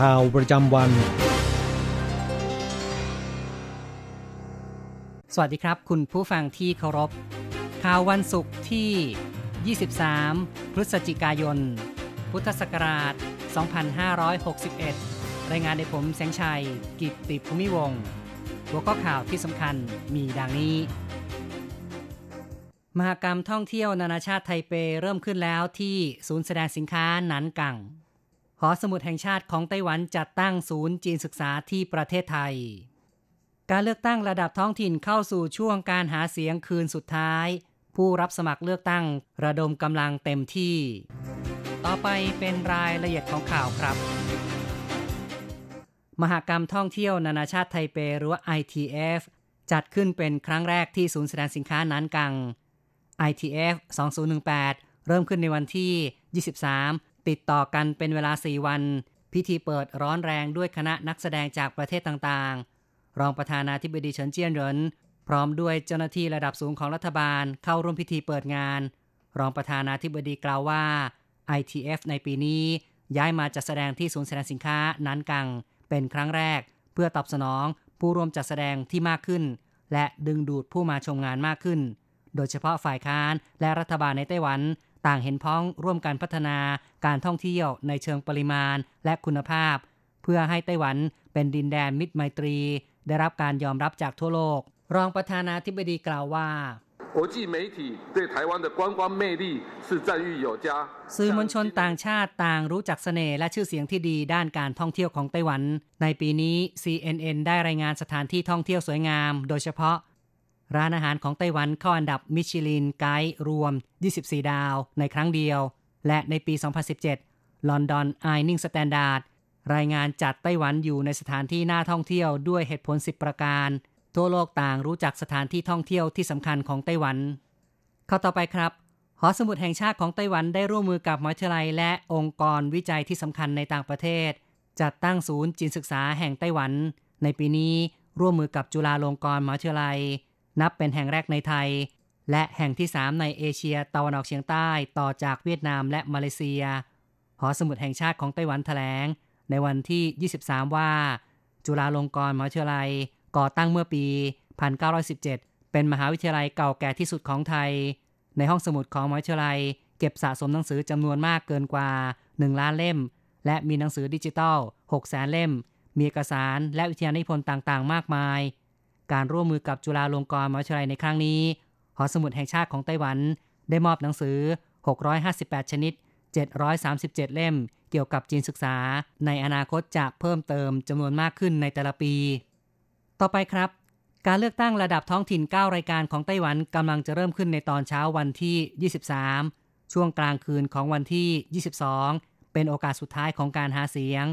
ข่าวประจำวัน สวัสดีครับ คุณผู้ฟังที่เคารพ ข่าววันศุกร์ที่ 23 พฤศจิกายน พุทธศักราช 2561 รายงานในผมแสงชัย กิตติภูมิวงศ์หัวข้อข่าวที่สำคัญมีดังนี้ มหกรรมท่องเที่ยวนานาชาติไทเปเริ่มขึ้นแล้วที่ศูนย์แสดงสินค้านันกัง หอสมุดแห่งชาติของไต้หวันจัดตั้งศูนย์จีนศึกษาที่ประเทศไทย การเลือกตั้งระดับท้องถิ่นเข้าสู่ช่วงการหาเสียงคืนสุดท้าย ผู้รับสมัครเลือกตั้งระดมกำลังเต็มที่ ต่อไปเป็นรายละเอียดของข่าวครับ มหากรรมท่องเที่ยวนานาชาติไทเปหรือ ITF จัดขึ้นเป็นครั้งแรกที่ศูนย์แสดงสินค้านันกัง ITF 2018 เริ่มขึ้นในวันที่ 23 ติดต่อกันเป็นเวลา 4 วัน พิธีเปิดร้อนแรงด้วยคณะนักแสดงจากประเทศต่างๆ รองประธานาธิบดีเฉินเจี้ยนเหรินพร้อมด้วยเจ้าหน้าที่ระดับสูงของรัฐบาลเข้าร่วมพิธีเปิดงาน รองประธานาธิบดีกล่าวว่า ITF ในปีนี้ย้ายมาจัดแสดงที่ศูนย์แสดงสินค้านันกัง เป็นครั้งแรก เพื่อตอบสนองผู้ร่วมจัดแสดงที่มากขึ้น และดึงดูดผู้มาชมงานมากขึ้น โดยเฉพาะฝ่ายค้านและรัฐบาลในไต้หวัน ต่างเห็นพ้องร่วมกันพัฒนาการท่องเที่ยวในเชิงปริมาณและคุณภาพ เพื่อให้ไต้หวันเป็นดินแดนมิตรไมตรี ได้รับการยอมรับจากทั่วโลก รองประธานาธิบดีกล่าวว่าสื่อมวลชนต่างชาติต่างรู้จักเสน่ห์และชื่อเสียงที่ดีด้านการท่องเที่ยวของไต้หวัน ในปีนี้ CNN ได้รายงานสถานที่ท่องเที่ยวสวยงาม โดยเฉพาะ ร้านอาหารของไต้หวันเข้าอันดับมิชลินไกด์รวม 24 ดาวในครั้งเดียว และในปี 2017 London Evening Standard รายงานจัดไต้หวันอยู่ในสถานที่น่าท่องเที่ยวด้วยเหตุผล 10 ประการ ทั่วโลกต่างรู้จักสถานที่ท่องเที่ยวที่สำคัญของไต้หวัน เข้าต่อไปครับ หอสมุดแห่งชาติของไต้หวันได้ร่วมมือกับมหาวิทยาลัย และองค์กรวิจัยที่สำคัญในต่างประเทศ จัดตั้งศูนย์จีนศึกษาแห่งไต้หวัน ในปีนี้ร่วมมือกับจุฬาลงกรณ์มหาวิทยาลัย นับเป็นแห่งแรกในไทย และแห่งที่ 3 ในเอเชียตะวันออกเฉียงใต้ต่อจากเวียดนามและมาเลเซีย หอสมุดแห่งชาติของไต้หวันแถลง ในวันที่ 23 ว่า จุฬาลงกรณ์มหาวิทยาลัย ก่อตั้งเมื่อปี 1917 เป็นมหาวิทยาลัยเก่าแก่ที่สุดของไทย ในห้องสมุดของมหาวิทยาลัย เก็บสะสมหนังสือจำนวนมากเกินกว่า 1 ล้านเล่ม และมีหนังสือดิจิตอล6แสนเล่ม มีเอกสารและวิทยานิพนธ์ต่างๆ มากมาย การร่วมมือกับจุฬาลงกรณ์มหาวิทยาลัยในครั้งนี้ หอสมุดแห่งชาติของไต้หวัน ได้มอบหนังสือ 658 ชนิด 737 เล่ม เกี่ยวกับจีนศึกษา ในอนาคตจะเพิ่มเติมจำนวนมากขึ้นในแต่ละปี ต่อไปครับ การเลือกตั้งระดับท้องถิ่น 9 รายการของไต้หวันกำลังจะเริ่มขึ้นในตอนเช้าวันที่ 23 ช่วงกลางคืนของวันที่ 22 เป็นโอกาสสุดท้ายของการหาเสียง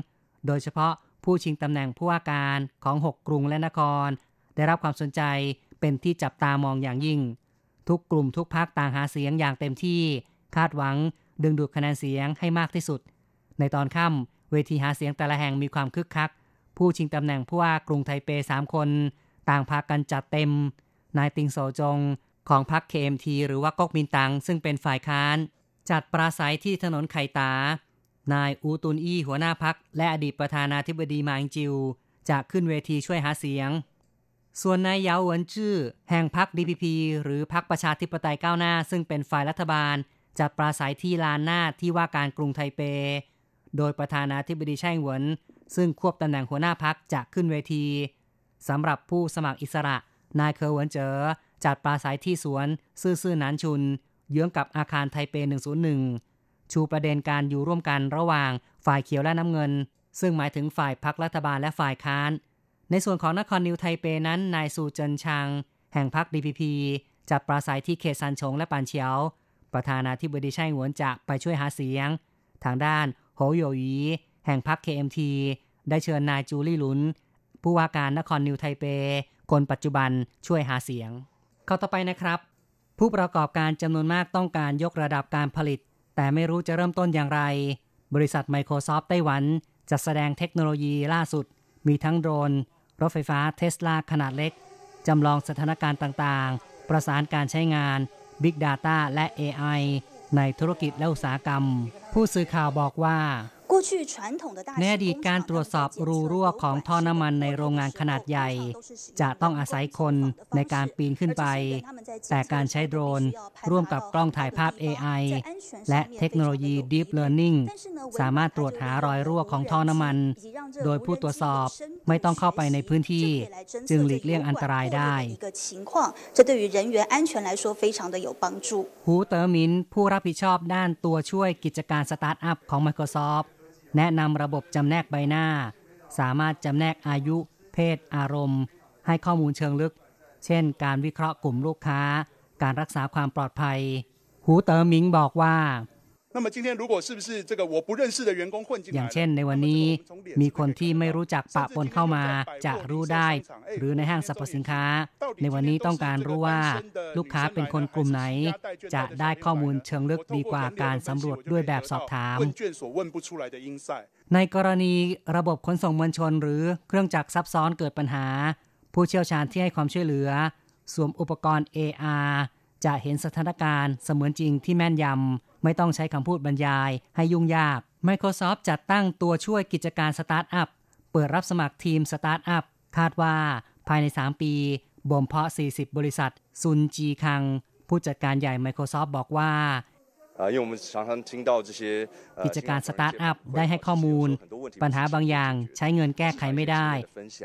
โดยเฉพาะผู้ชิงตำแหน่งผู้ว่าการของ 6 กรุงและนคร ได้รับความสนใจเป็นที่จับตามองอย่างยิ่ง ทุกกลุ่มทุกพักต่างหาเสียงอย่างเต็มที่คาดหวังดึงดูดคะแนนเสียงให้มากที่สุด ในตอนค่ำเวทีหาเสียงแต่ละแห่งมีความคึกคัก ผู้ชิงตำแหน่งผู้ว่ากรุงไทเป3คน ต่างพากันจัดเต็ม นายติงโซจงของพรรค KMT หรือว่าก๊กมินตัง ซึ่งเป็นฝ่ายค้าน จัดปราศัยที่ถนนไข่ตา นายอูตุนอี้หัวหน้าพัก และอดีตประธานาธิบดีมาอิงจิว จะขึ้นเวทีช่วยหาเสียง ส่วนนายเยาเหวินจื้อแห่งพรรค DPP หรือพรรคประชาธิปไตยก้าวหน้า ซึ่งเป็นฝ่ายรัฐบาลจัดปราศรัยที่ลานหน้าที่ว่าการกรุงไทเป โดยประธานาธิบดีไช่อิงเหวินซึ่งควบตำแหน่งหัวหน้าพรรคจะขึ้นเวทีสำหรับผู้สมัครอิสระ นายเคอเหวินเจ๋อจัดปราศรัยที่สวน ซื่อซื่อนันชุน เยื้องกับอาคารไทเป 101 ชูประเด็นการอยู่ร่วมกันระหว่างฝ่ายเขียวและน้ำเงิน ซึ่งหมายถึงฝ่ายพรรครัฐบาลและฝ่ายค้าน ในส่วนของนครนิวไทเปนั้น นายสูเจินชังแห่งพรรค DPP จัดปราศัยที่เขตซันชงและปานเฉียว ประธานาธิบดีไช่หวนจะไปช่วยหาเสียง ทางด้านโฮโยยีแห่งพรรค KMT ได้เชิญนายจูลี่ลุน ผู้ว่าการนครนิวไทเป คนปัจจุบันช่วยหาเสียง เข้าต่อไปนะครับ ผู้ประกอบการจำนวนมากต้องการยกระดับการผลิต แต่ไม่รู้จะเริ่มต้นอย่างไร บริษัท Microsoft ไต้หวันจะแสดงเทคโนโลยีล่าสุด มีทั้งโดรน รถไฟฟ้าเทสลาขนาดเล็ก จำลองสถานการณ์ต่างๆ ประสานการใช้งาน Big Data และ AI ในธุรกิจและอุตสาหกรรม ผู้สื่อข่าวบอกว่า ในอดีตการตรวจสอบรูรั่วของท่อน้ำมันในโรงงานขนาดใหญ่ จะต้องอาศัยคนในการปีนขึ้นไป แต่การใช้โดรน ร่วมกับกล้องถ่ายภาพ AI และเทคโนโลยี Deep Learning สามารถตรวจหารอยรั่วของท่อน้ำมัน โดยผู้ตรวจสอบไม่ต้องเข้าไปในพื้นที่ จึงหลีกเลี่ยงอันตรายได้หูเตอร์มินผู้รับผิดชอบด้านตัวช่วยกิจการสตาร์ทอัพของ Microsoft แนะนำระบบจำแนกใบหน้า สามารถจำแนกอายุ เพศ อารมณ์ ให้ข้อมูลเชิงลึก เช่น การวิเคราะห์กลุ่มลูกค้า การรักษาความปลอดภัย หูเต๋อหมิงบอกว่า อย่างเช่นในวันนี้มีคนที่ไม่รู้จักปะปนเข้ามาจะรู้ได้ หรือในห้างสรรพสินค้า ในวันนี้ต้องการรู้ว่า ลูกค้าเป็นคนกลุ่มไหน จะได้ข้อมูลเชิงลึกดีกว่าการสำรวจด้วยแบบสอบถาม ในกรณีระบบขนส่งมวลชนหรือเครื่องจักรซับซ้อนเกิดปัญหา ผู้เชี่ยวชาญที่ให้ความช่วยเหลือ สวมอุปกรณ์ AR จะเห็นสถานการณ์เสมือนจริงที่แม่นยำ ไม่ต้องใช้คำพูดบรรยายให้ยุ่งยาก Microsoft จัดตั้งตัวช่วยกิจการสตาร์ทอัพ เปิดรับสมัครทีมสตาร์ทอัพ คาดว่าภายใน 3 ปี บ่มเพาะ 40 บริษัท ซุนจีคัง ผู้จัดการใหญ่ Microsoft บอกว่า กิจการสตาร์ทอัพได้ให้ข้อมูล ปัญหาบางอย่างใช้เงินแก้ไขไม่ได้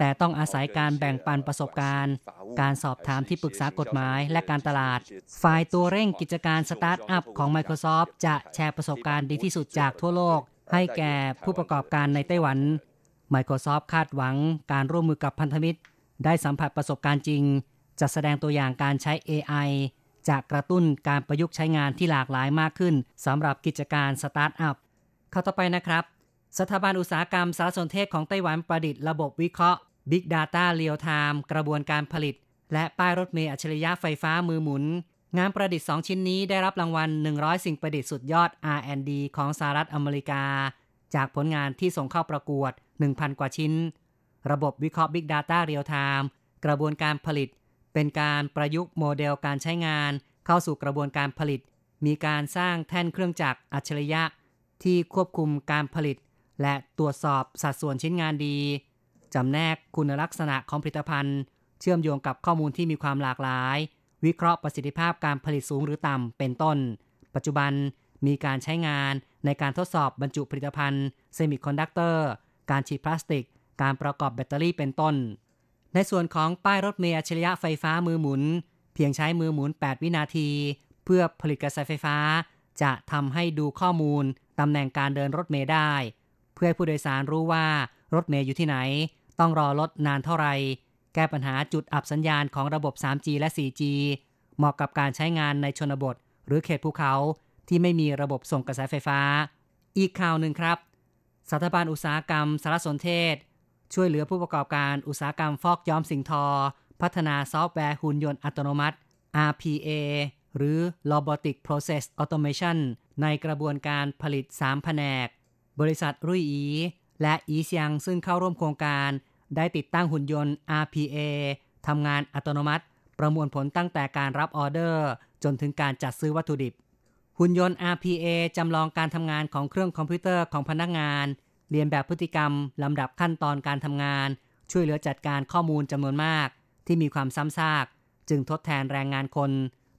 แต่ต้องอาศัยการแบ่งปันประสบการณ์ การสอบถามที่ปรึกษากฎหมายและการตลาด ฝ่ายตัวเร่งกิจการสตาร์ทอัพของ Microsoft จะแชร์ประสบการณ์ดีที่สุดจากทั่วโลก ให้แก่ผู้ประกอบการในไต้หวัน Microsoft คาดหวังการร่วมมือกับพันธมิตร ได้สัมผัสประสบการณ์จริงจะแสดงตัวอย่างการใช้ AI จะกระตุ้นการประยุกต์ใช้งานที่หลากหลายมากขึ้นสำหรับกิจการสตาร์ทอัพข่าวต่อไปนะครับ สถาบันอุตสาหกรรมสารสนเทศของไต้หวันประดิษฐ์ระบบวิเคราะห์ Big Data Real Time กระบวนการผลิต และป้ายรถเมล์อัจฉริยะไฟฟ้ามือหมุน งานประดิษฐ์ 2 ชิ้นนี้ได้รับรางวัล 100 สิ่งประดิษฐ์สุดยอด R&D ของสหรัฐอเมริกา จากผลงานที่ส่งเข้าประกวด 1,000 กว่าชิ้น ระบบวิเคราะห์ Big Data Real Time กระบวนการผลิต เป็นการประยุกต์โมเดลการใช้งาน เข้าสู่กระบวนการผลิต มีการสร้างแท่นเครื่องจักรอัจฉริยะ ที่ควบคุมการผลิต และตรวจสอบสัดส่วนชิ้นงานดี จำแนกคุณลักษณะของผลิตภัณฑ์ เชื่อมโยงกับข้อมูลที่มีความหลากหลาย วิเคราะห์ประสิทธิภาพการผลิตสูงหรือต่ำเป็นต้น ปัจจุบันมีการใช้งานในการทดสอบบรรจุผลิตภัณฑ์เซมิคอนดักเตอร์ การฉีดพลาสติก การประกอบแบตเตอรี่เป็นต้น ในส่วนของป้ายรถเมล์อัจฉริยะไฟฟ้ามือหมุน เพียงใช้มือหมุน 8 วินาที เพื่อผลิตกระแสไฟฟ้า จะทำให้ดูข้อมูลตำแหน่งการเดินรถเมล์ได้ เพื่อให้ผู้โดยสารรู้ว่ารถเมล์อยู่ที่ไหน ต้องรอรถนานเท่าไหร่แก้ปัญหาจุดอับสัญญาณของระบบ 3G และ 4G เหมาะกับการใช้งานในชนบท หรือเขตภูเขาที่ไม่มีระบบส่งกระแสไฟฟ้า อีกข่าวหนึ่งครับสถาบันอุตสาหกรรมสารสนเทศ ช่วยเหลือผู้ประกอบการอุตสาหกรรมฟอกย้อมสิ่งทอ พัฒนาซอฟต์แวร์หุ่นยนต์อัตโนมัติ RPA หรือ Robotic Process Automation ในกระบวนการผลิต 3 แผนก บริษัทรุ่ยอี และอีเซียงซึ่งเข้าร่วมโครงการ ได้ติดตั้งหุ่นยนต์ RPA ทำงานอัตโนมัติ ประมวลผลตั้งแต่การรับออเดอร์ จนถึงการจัดซื้อวัตถุดิบ หุ่นยนต์ RPA จำลองการทำงานของเครื่องคอมพิวเตอร์ของพนักงาน เลียนแบบพฤติกรรมลำดับขั้นตอนการทำงาน ช่วยเหลือจัดการข้อมูลจำนวนมาก ที่มีความซ้ำซาก จึงทดแทนแรงงานคน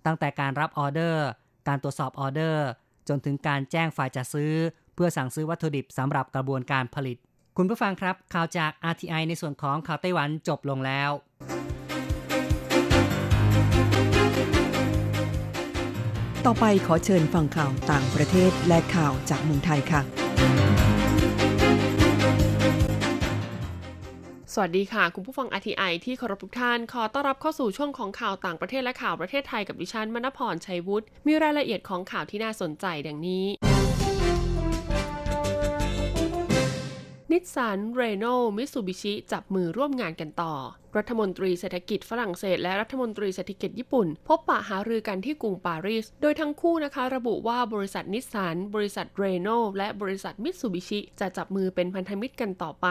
ตั้งแต่การรับออเดอร์ การตรวจสอบออเดอร์ จนถึงการแจ้งฝ่ายจัดซื้อ เพื่อสั่งซื้อวัตถุดิบสำหรับกระบวนการผลิต คุณผู้ฟังครับ ข่าวจาก RTI ในส่วนของข่าวไต้หวันจบลงแล้วต่อไปขอเชิญฟังข่าวต่างประเทศและข่าวจากเมืองไทยค่ะ วัสดีค่ะ คุณผู้ฟัง RTI ที่เคารพทุกท่าน ขอต้อนรับเข้าสู่ช่วงของข่าวต่างประเทศและข่าวประเทศไทยกับดิฉันมณพรชัยวุฒิมีรายละเอียดของข่าวที่น่าสนใจดังนี้นิสสันเรโนมิสูบิชิจับมือร่วมงานกันต่อ รัฐมนตรีเศรษฐกิจฝรั่งเศส และรัฐมนตรีเศรษฐกิจญี่ปุ่น พบปะหารือกันที่กรุงปารีส โดยทั้งคู่นะคะ ระบุว่าบริษัทนิสสัน บริษัทเรโนและบริษัทมิตซูบิชิจะจับมือเป็นพันธมิตรกันต่อไป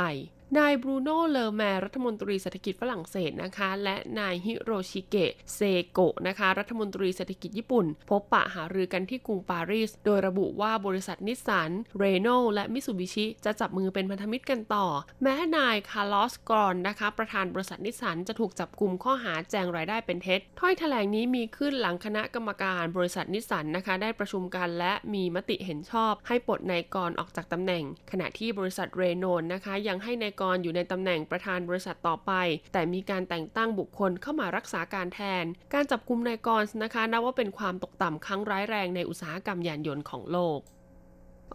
นายบรูโน่เลอแมร์รัฐมนตรีเศรษฐกิจฝรั่งเศสนะคะ และนายฮิโรชิเกะเซโกะนะคะ รัฐมนตรีเศรษฐกิจญี่ปุ่น พบปะหารือกันที่กรุงปารีส โดยระบุว่าบริษัทนิสสันเรโนและมิตซูบิชิจะจับมือเป็นพันธมิตรกันต่อ แม้นายคาร์ลอส กอส์นนะคะ ประธานบริษัทนิสสันจะถูกจับกลุ่มข้อหาแจงรายได้เป็นเท็จถ้อยแถลงนี้มีขึ้นหลังคณะกรรมการบริษัทนิสสันนะคะ ได้ประชุมกันและมีมติเห็นชอบ ให้ปลดนายกอส์นออกจากตำแหน่ง ขณะที่บริษัทเรโนนนะคะยังให้นายกรอยู่ในตำแหน่งประธานบริษัทต่อไป แต่มีการแต่งตั้งบุคคลเข้ามารักษาการแทน การจับกุมนายกรนะคะนับว่าเป็นความตกต่ำครั้งร้ายแรงในอุตสาหกรรมยานยนต์ของโลก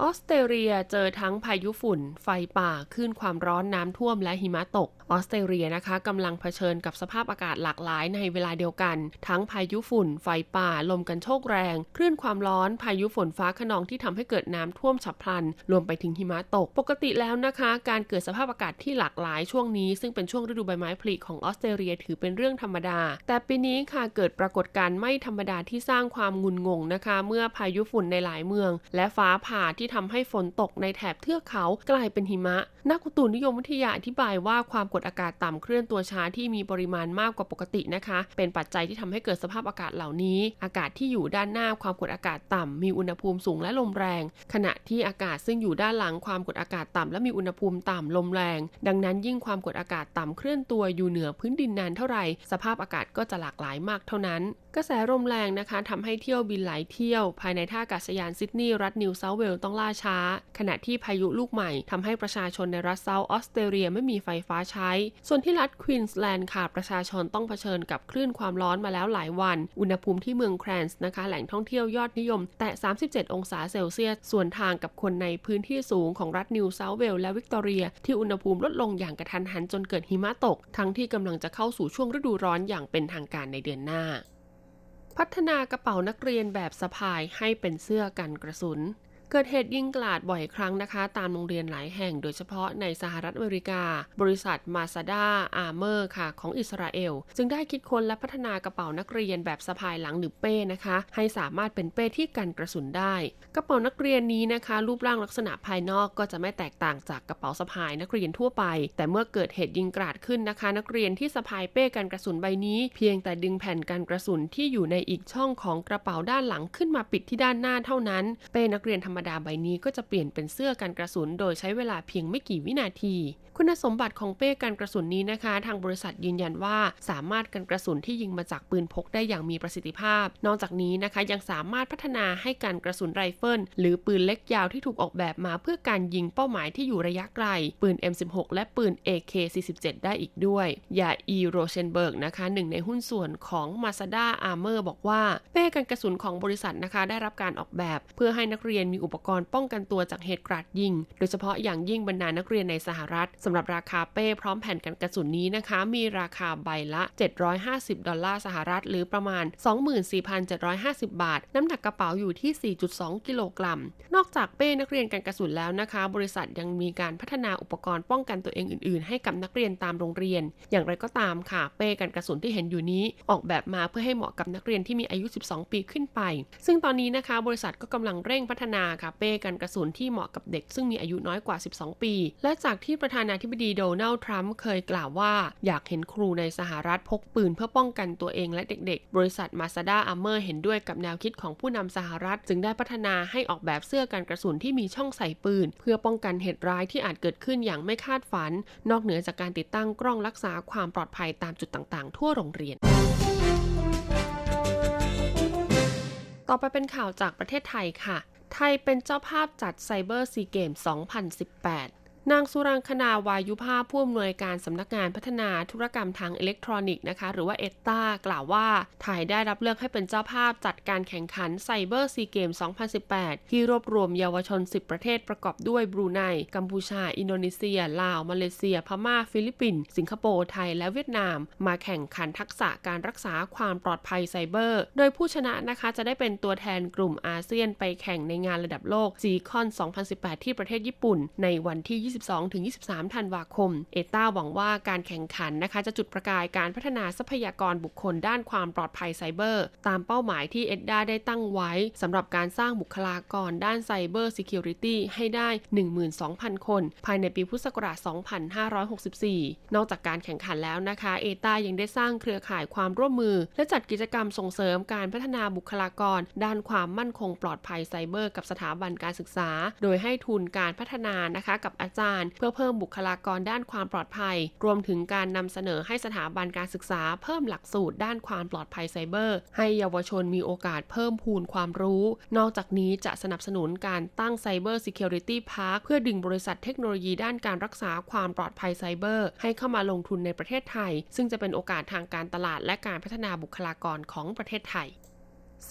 ออสเตรเลียเจอทั้งพายุฝุ่น ไฟป่าคลื่นความร้อนน้ำท่วมและหิมะตกออสเตรเลียนะคะกำลังเผชิญกับสภาพอากาศหลากหลายในเวลาเดียวกัน ทั้งพายุฝุ่น ไฟป่า ลมกันโชกแรง คลื่นความร้อน พายุฝนฟ้าขนองที่ทำให้เกิดน้ำท่วมฉับพลัน รวมไปถึงหิมะตก ปกติแล้วนะคะ การเกิดสภาพอากาศที่หลากหลายช่วงนี้ ซึ่งเป็นช่วงฤดูใบไม้ผลิของออสเตรเลียถือเป็นเรื่องธรรมดา แต่ปีนี้ค่ะเกิดปรากฏการณ์ไม่ธรรมดาที่สร้างความงุนงงนะคะ เมื่อพายุฝุ่นในหลายเมือง และฟ้าผ่าที่ทำให้ฝนตกในแถบเทือกเขากลายเป็นหิมะ นักอุตุนิยมวิทยาอธิบายว่าความกดอากาศต่ำเคลื่อนตัวช้าที่มีปริมาณมากกว่าปกตินะคะ เป็นปัจจัยที่ทำให้เกิดสภาพอากาศเหล่านี้ อากาศที่อยู่ด้านหน้าความกดอากาศต่ำมีอุณหภูมิสูงและลมแรง ขณะที่อากาศซึ่งอยู่ด้านหลังความกดอากาศต่ำและมีอุณหภูมิต่ำลมแรง ดังนั้นยิ่งความกดอากาศต่ำเคลื่อนตัวอยู่เหนือพื้นดินนานเท่าไหร่สภาพอากาศก็จะหลากหลายมากเท่านั้นกระแสลมแรงนะคะทำให้เที่ยวบินหลายเที่ยว ภายในท่าอากาศยานซิดนีย์รัฐนิวเซาท์เวลส์ต้องล่าช้า ขณะที่พายุลูกใหม่ทำให้ประชาชนในรัฐเซาท์ออสเตรเลียไม่มีไฟฟ้าใช้ส่วนที่รัฐควีนส์แลนด์ค่ะประชาชนต้องเผชิญกับคลื่นความร้อนมาแล้วหลายวัน อุณหภูมิที่เมืองแครนส์นะคะแหล่งท่องเที่ยวยอดนิยม แตะ 37 องศาเซลเซียสสวนทางกับคนในพื้นที่สูงของรัฐนิวเซาท์เวลส์และวิกตอเรีย ที่อุณหภูมิลดลงอย่างกะทันหันจนเกิดหิมะตก ทั้งที่กำลังจะเข้าสู่ช่วงฤดูร้อนอย่างเป็นทางการในเดือนหน้า พัฒนากระเป๋านักเรียนแบบสะพายให้เป็นเสื้อกันกระสุน เกิดเหตุยิงกราดบ่อยครั้งนะคะ ตามโรงเรียนหลายแห่งโดยเฉพาะในสหรัฐอเมริกา บริษัท Masada Armour ค่ะ ของอิสราเอล จึงได้คิดค้นและพัฒนากระเป๋านักเรียนแบบสะพายหลังหรือเป้นะคะ ให้สามารถเป็นเป้ที่กันกระสุนได้ กระเป๋านักเรียนนี้นะคะ รูปร่างลักษณะภายนอกก็จะไม่แตกต่างจากกระเป๋าสะพายนักเรียนทั่วไป แต่เมื่อเกิดเหตุยิงกราดขึ้นนะคะ นักเรียนที่สะพายเป้กันกระสุนใบนี้ เพียงแต่ดึงแผ่นกันกระสุนที่อยู่ในอีกช่องของกระเป๋าด้านหลังขึ้นมาปิดที่ด้านหน้าเท่านั้น เป้นักเรียนธรรมดาใบนี้ก็จะเปลี่ยนเป็นเสื้อกันกระสุน โดยใช้เวลาเพียงไม่กี่วินาที คุณสมบัติของเป้กันกระสุนนี้นะคะ ทางบริษัทยืนยันว่าสามารถกันกระสุนที่ยิงมาจากปืนพกได้อย่างมีประสิทธิภาพ นอกจากนี้นะคะยังสามารถพัฒนาให้การกระสุนไรเฟิลหรือปืนเล็กยาวที่ถูกออกแบบมาเพื่อการยิงเป้าหมายที่อยู่ระยะไกล ปืน M16 และปืน AK47 ได้อีกด้วยยาอีร์ โรเซนเบิร์กนะคะหนึ่งในหุ้นส่วนของ Masada Armour บอกว่า เป้กันกระสุนของบริษัทนะคะได้รับการออกแบบ เพื่อให้นักเรียนมีอุปกรณ์ป้องกันตัวจากเหตุกราดยิง โดยเฉพาะอย่างยิ่งบรรดานักเรียนในสหรัฐสำหรับราคาเป้พร้อมแผ่นกันกระสุนนี้นะคะ มีราคาใบละ 750 ดอลลาร์สหรัฐ หรือประมาณ 24,750 บาท น้ำหนักกระเป๋าอยู่ที่ 4.2 กิโลกรัม นอกจากเป้นักเรียนกันกระสุนแล้วนะคะ บริษัทยังมีการพัฒนาอุปกรณ์ป้องกันตัวเองอื่น ๆ ให้กับนักเรียนตามโรงเรียน อย่างไรก็ตามค่ะ เป้กันกระสุนที่เห็นอยู่นี้ ออกแบบมาเพื่อให้เหมาะกับนักเรียนที่มีอายุ 12 ปีขึ้นไป ซึ่งตอนนี้นะคะ บริษัทก็กำลังเร่งพัฒนาค่ะเป้กันกระสุนที่เหมาะกับเด็ก ซึ่งมีอายุน้อยกว่า 12 ปี และจากที่ประธานาธิบดีโดนัลด์ทรัมป์เคยกล่าวว่า อยากเห็นครูในสหรัฐพกปืนเพื่อป้องกันตัวเองและเด็กๆ บริษัท Masada Armour เห็นด้วยกับแนวคิดของผู้นำสหรัฐ จึงได้พัฒนาให้ออกแบบเสื้อกันกระสุนที่มีช่องใส่ปืน เพื่อป้องกันเหตุร้ายที่อาจเกิดขึ้นอย่างไม่คาดฝัน นอกเหนือจากการติดตั้งกล้องรักษาความปลอดภัยตามจุดต่างๆ ทั่วโรงเรียนต่อไปเป็นข่าวจากประเทศไทยค่ะ ไทยเป็นเจ้าภาพจัดไซเบอร์ซีเกม 2018 นางสุรังคนาวายุภาพผู้อำนวยการสำนักงานพัฒนาธุรกรรมทางอิเล็กทรอนิกส์นะคะ หรือว่าเอตตากล่าวว่า ไทยได้รับเลือกให้เป็นเจ้าภาพจัดการแข่งขันไซเบอร์ซีเกม 2018 ที่รวบรวมเยาวชน 10 ประเทศประกอบด้วยบรูไน กัมพูชา อินโดนีเซีย ลาว มาเลเซีย พม่า ฟิลิปปินส์ สิงคโปร์ ไทย และเวียดนาม มาแข่งขันทักษะการรักษาความปลอดภัยไซเบอร์ โดยผู้ชนะนะคะจะได้เป็นตัวแทนกลุ่มอาเซียนไปแข่งในงานระดับโลก SECCON 2018 ที่ประเทศญี่ปุ่น ในวันที่22-23 ธันวาคม ETDA หวังว่าการแข่งขันนะคะ จะจุดประกายการพัฒนาทรัพยากรบุคคลด้านความปลอดภัยไซเบอร์ ตามเป้าหมายที่ ETDA ได้ตั้งไว้สำหรับการสร้างบุคลากรด้านไซเบอร์ซิเคียวริตี้ให้ได้ 12,000 คน ภายในปีพุทธศักราช 2564 นอกจากการแข่งขันแล้วนะคะเอต้ายังได้สร้างเครือข่ายความร่วมมือ และจัดกิจกรรมส่งเสริมการพัฒนาบุคลากร ด้านความมั่นคงปลอดภัยไซเบอร์ กับสถาบันการศึกษา โดยให้ทุนการพัฒนานะคะกับอาจารย์เพื่อเพิ่มบุคลากรด้านความปลอดภัย รวมถึงการนำเสนอให้สถาบันการศึกษาเพิ่มหลักสูตรด้านความปลอดภัยไซเบอร์ ให้เยาวชนมีโอกาสเพิ่มพูนความรู้ นอกจากนี้จะสนับสนุนการตั้ง Cyber Security Park เพื่อดึงบริษัทเทคโนโลยีด้านการรักษาความปลอดภัยไซเบอร์ ให้เข้ามาลงทุนในประเทศไทย ซึ่งจะเป็นโอกาสทางการตลาดและการพัฒนาบุคลากรของประเทศไทย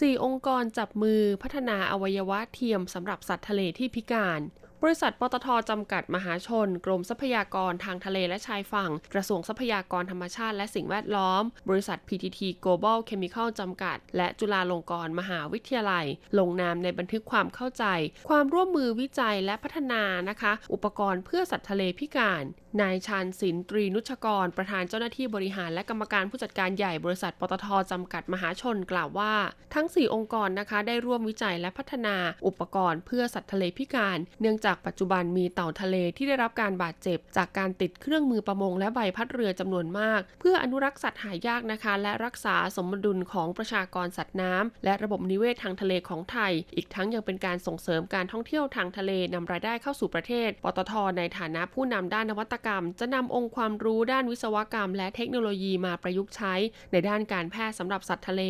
4องค์กรจับมือพัฒนาอวัยวะเทียมสำหรับสัตว์ทะเลที่พิการ บริษัทปตทจำกัดมหาชน กรมทรัพยากรทางทะเลและชายฝั่ง กระทรวงทรัพยากรธรรมชาติและสิ่งแวดล้อม บริษัท PTT Global Chemical จำกัด และจุฬาลงกรณ์มหาวิทยาลัย ลงนามในบันทึกความเข้าใจ ความร่วมมือวิจัยและพัฒนานะคะ อุปกรณ์เพื่อสัตว์ทะเลพิการ นายชานศินตรีนุชกร ประธานเจ้าหน้าที่บริหารและกรรมการผู้จัดการใหญ่บริษัทปตทจำกัดมหาชนกล่าวว่า ทั้ง 4 องค์กรนะคะ ได้ร่วมวิจัยและพัฒนาอุปกรณ์เพื่อสัตว์ทะเลพิการ เนื่องจากปัจจุบันมีเต่าทะเลที่ได้รับการบาดเจ็บ จากการติดเครื่องมือประมงและใบพัดเรือจำนวนมาก เพื่ออนุรักษ์สัตว์หายากนะคะ และรักษาสมดุลของประชากรสัตว์น้ำและระบบนิเวศทางทะเลของไทย อีกทั้งยังเป็นการส่งเสริมการท่องเที่ยวทางทะเลนำรายได้เข้าสู่ประเทศปตทในฐานะผู้นำด้านนวัตกรรม จะนำองค์ความรู้ด้านวิศวกรรม และเทคโนโลยีมาประยุกต์ใช้ในด้านการแพทย์สำหรับสัตว์ทะเล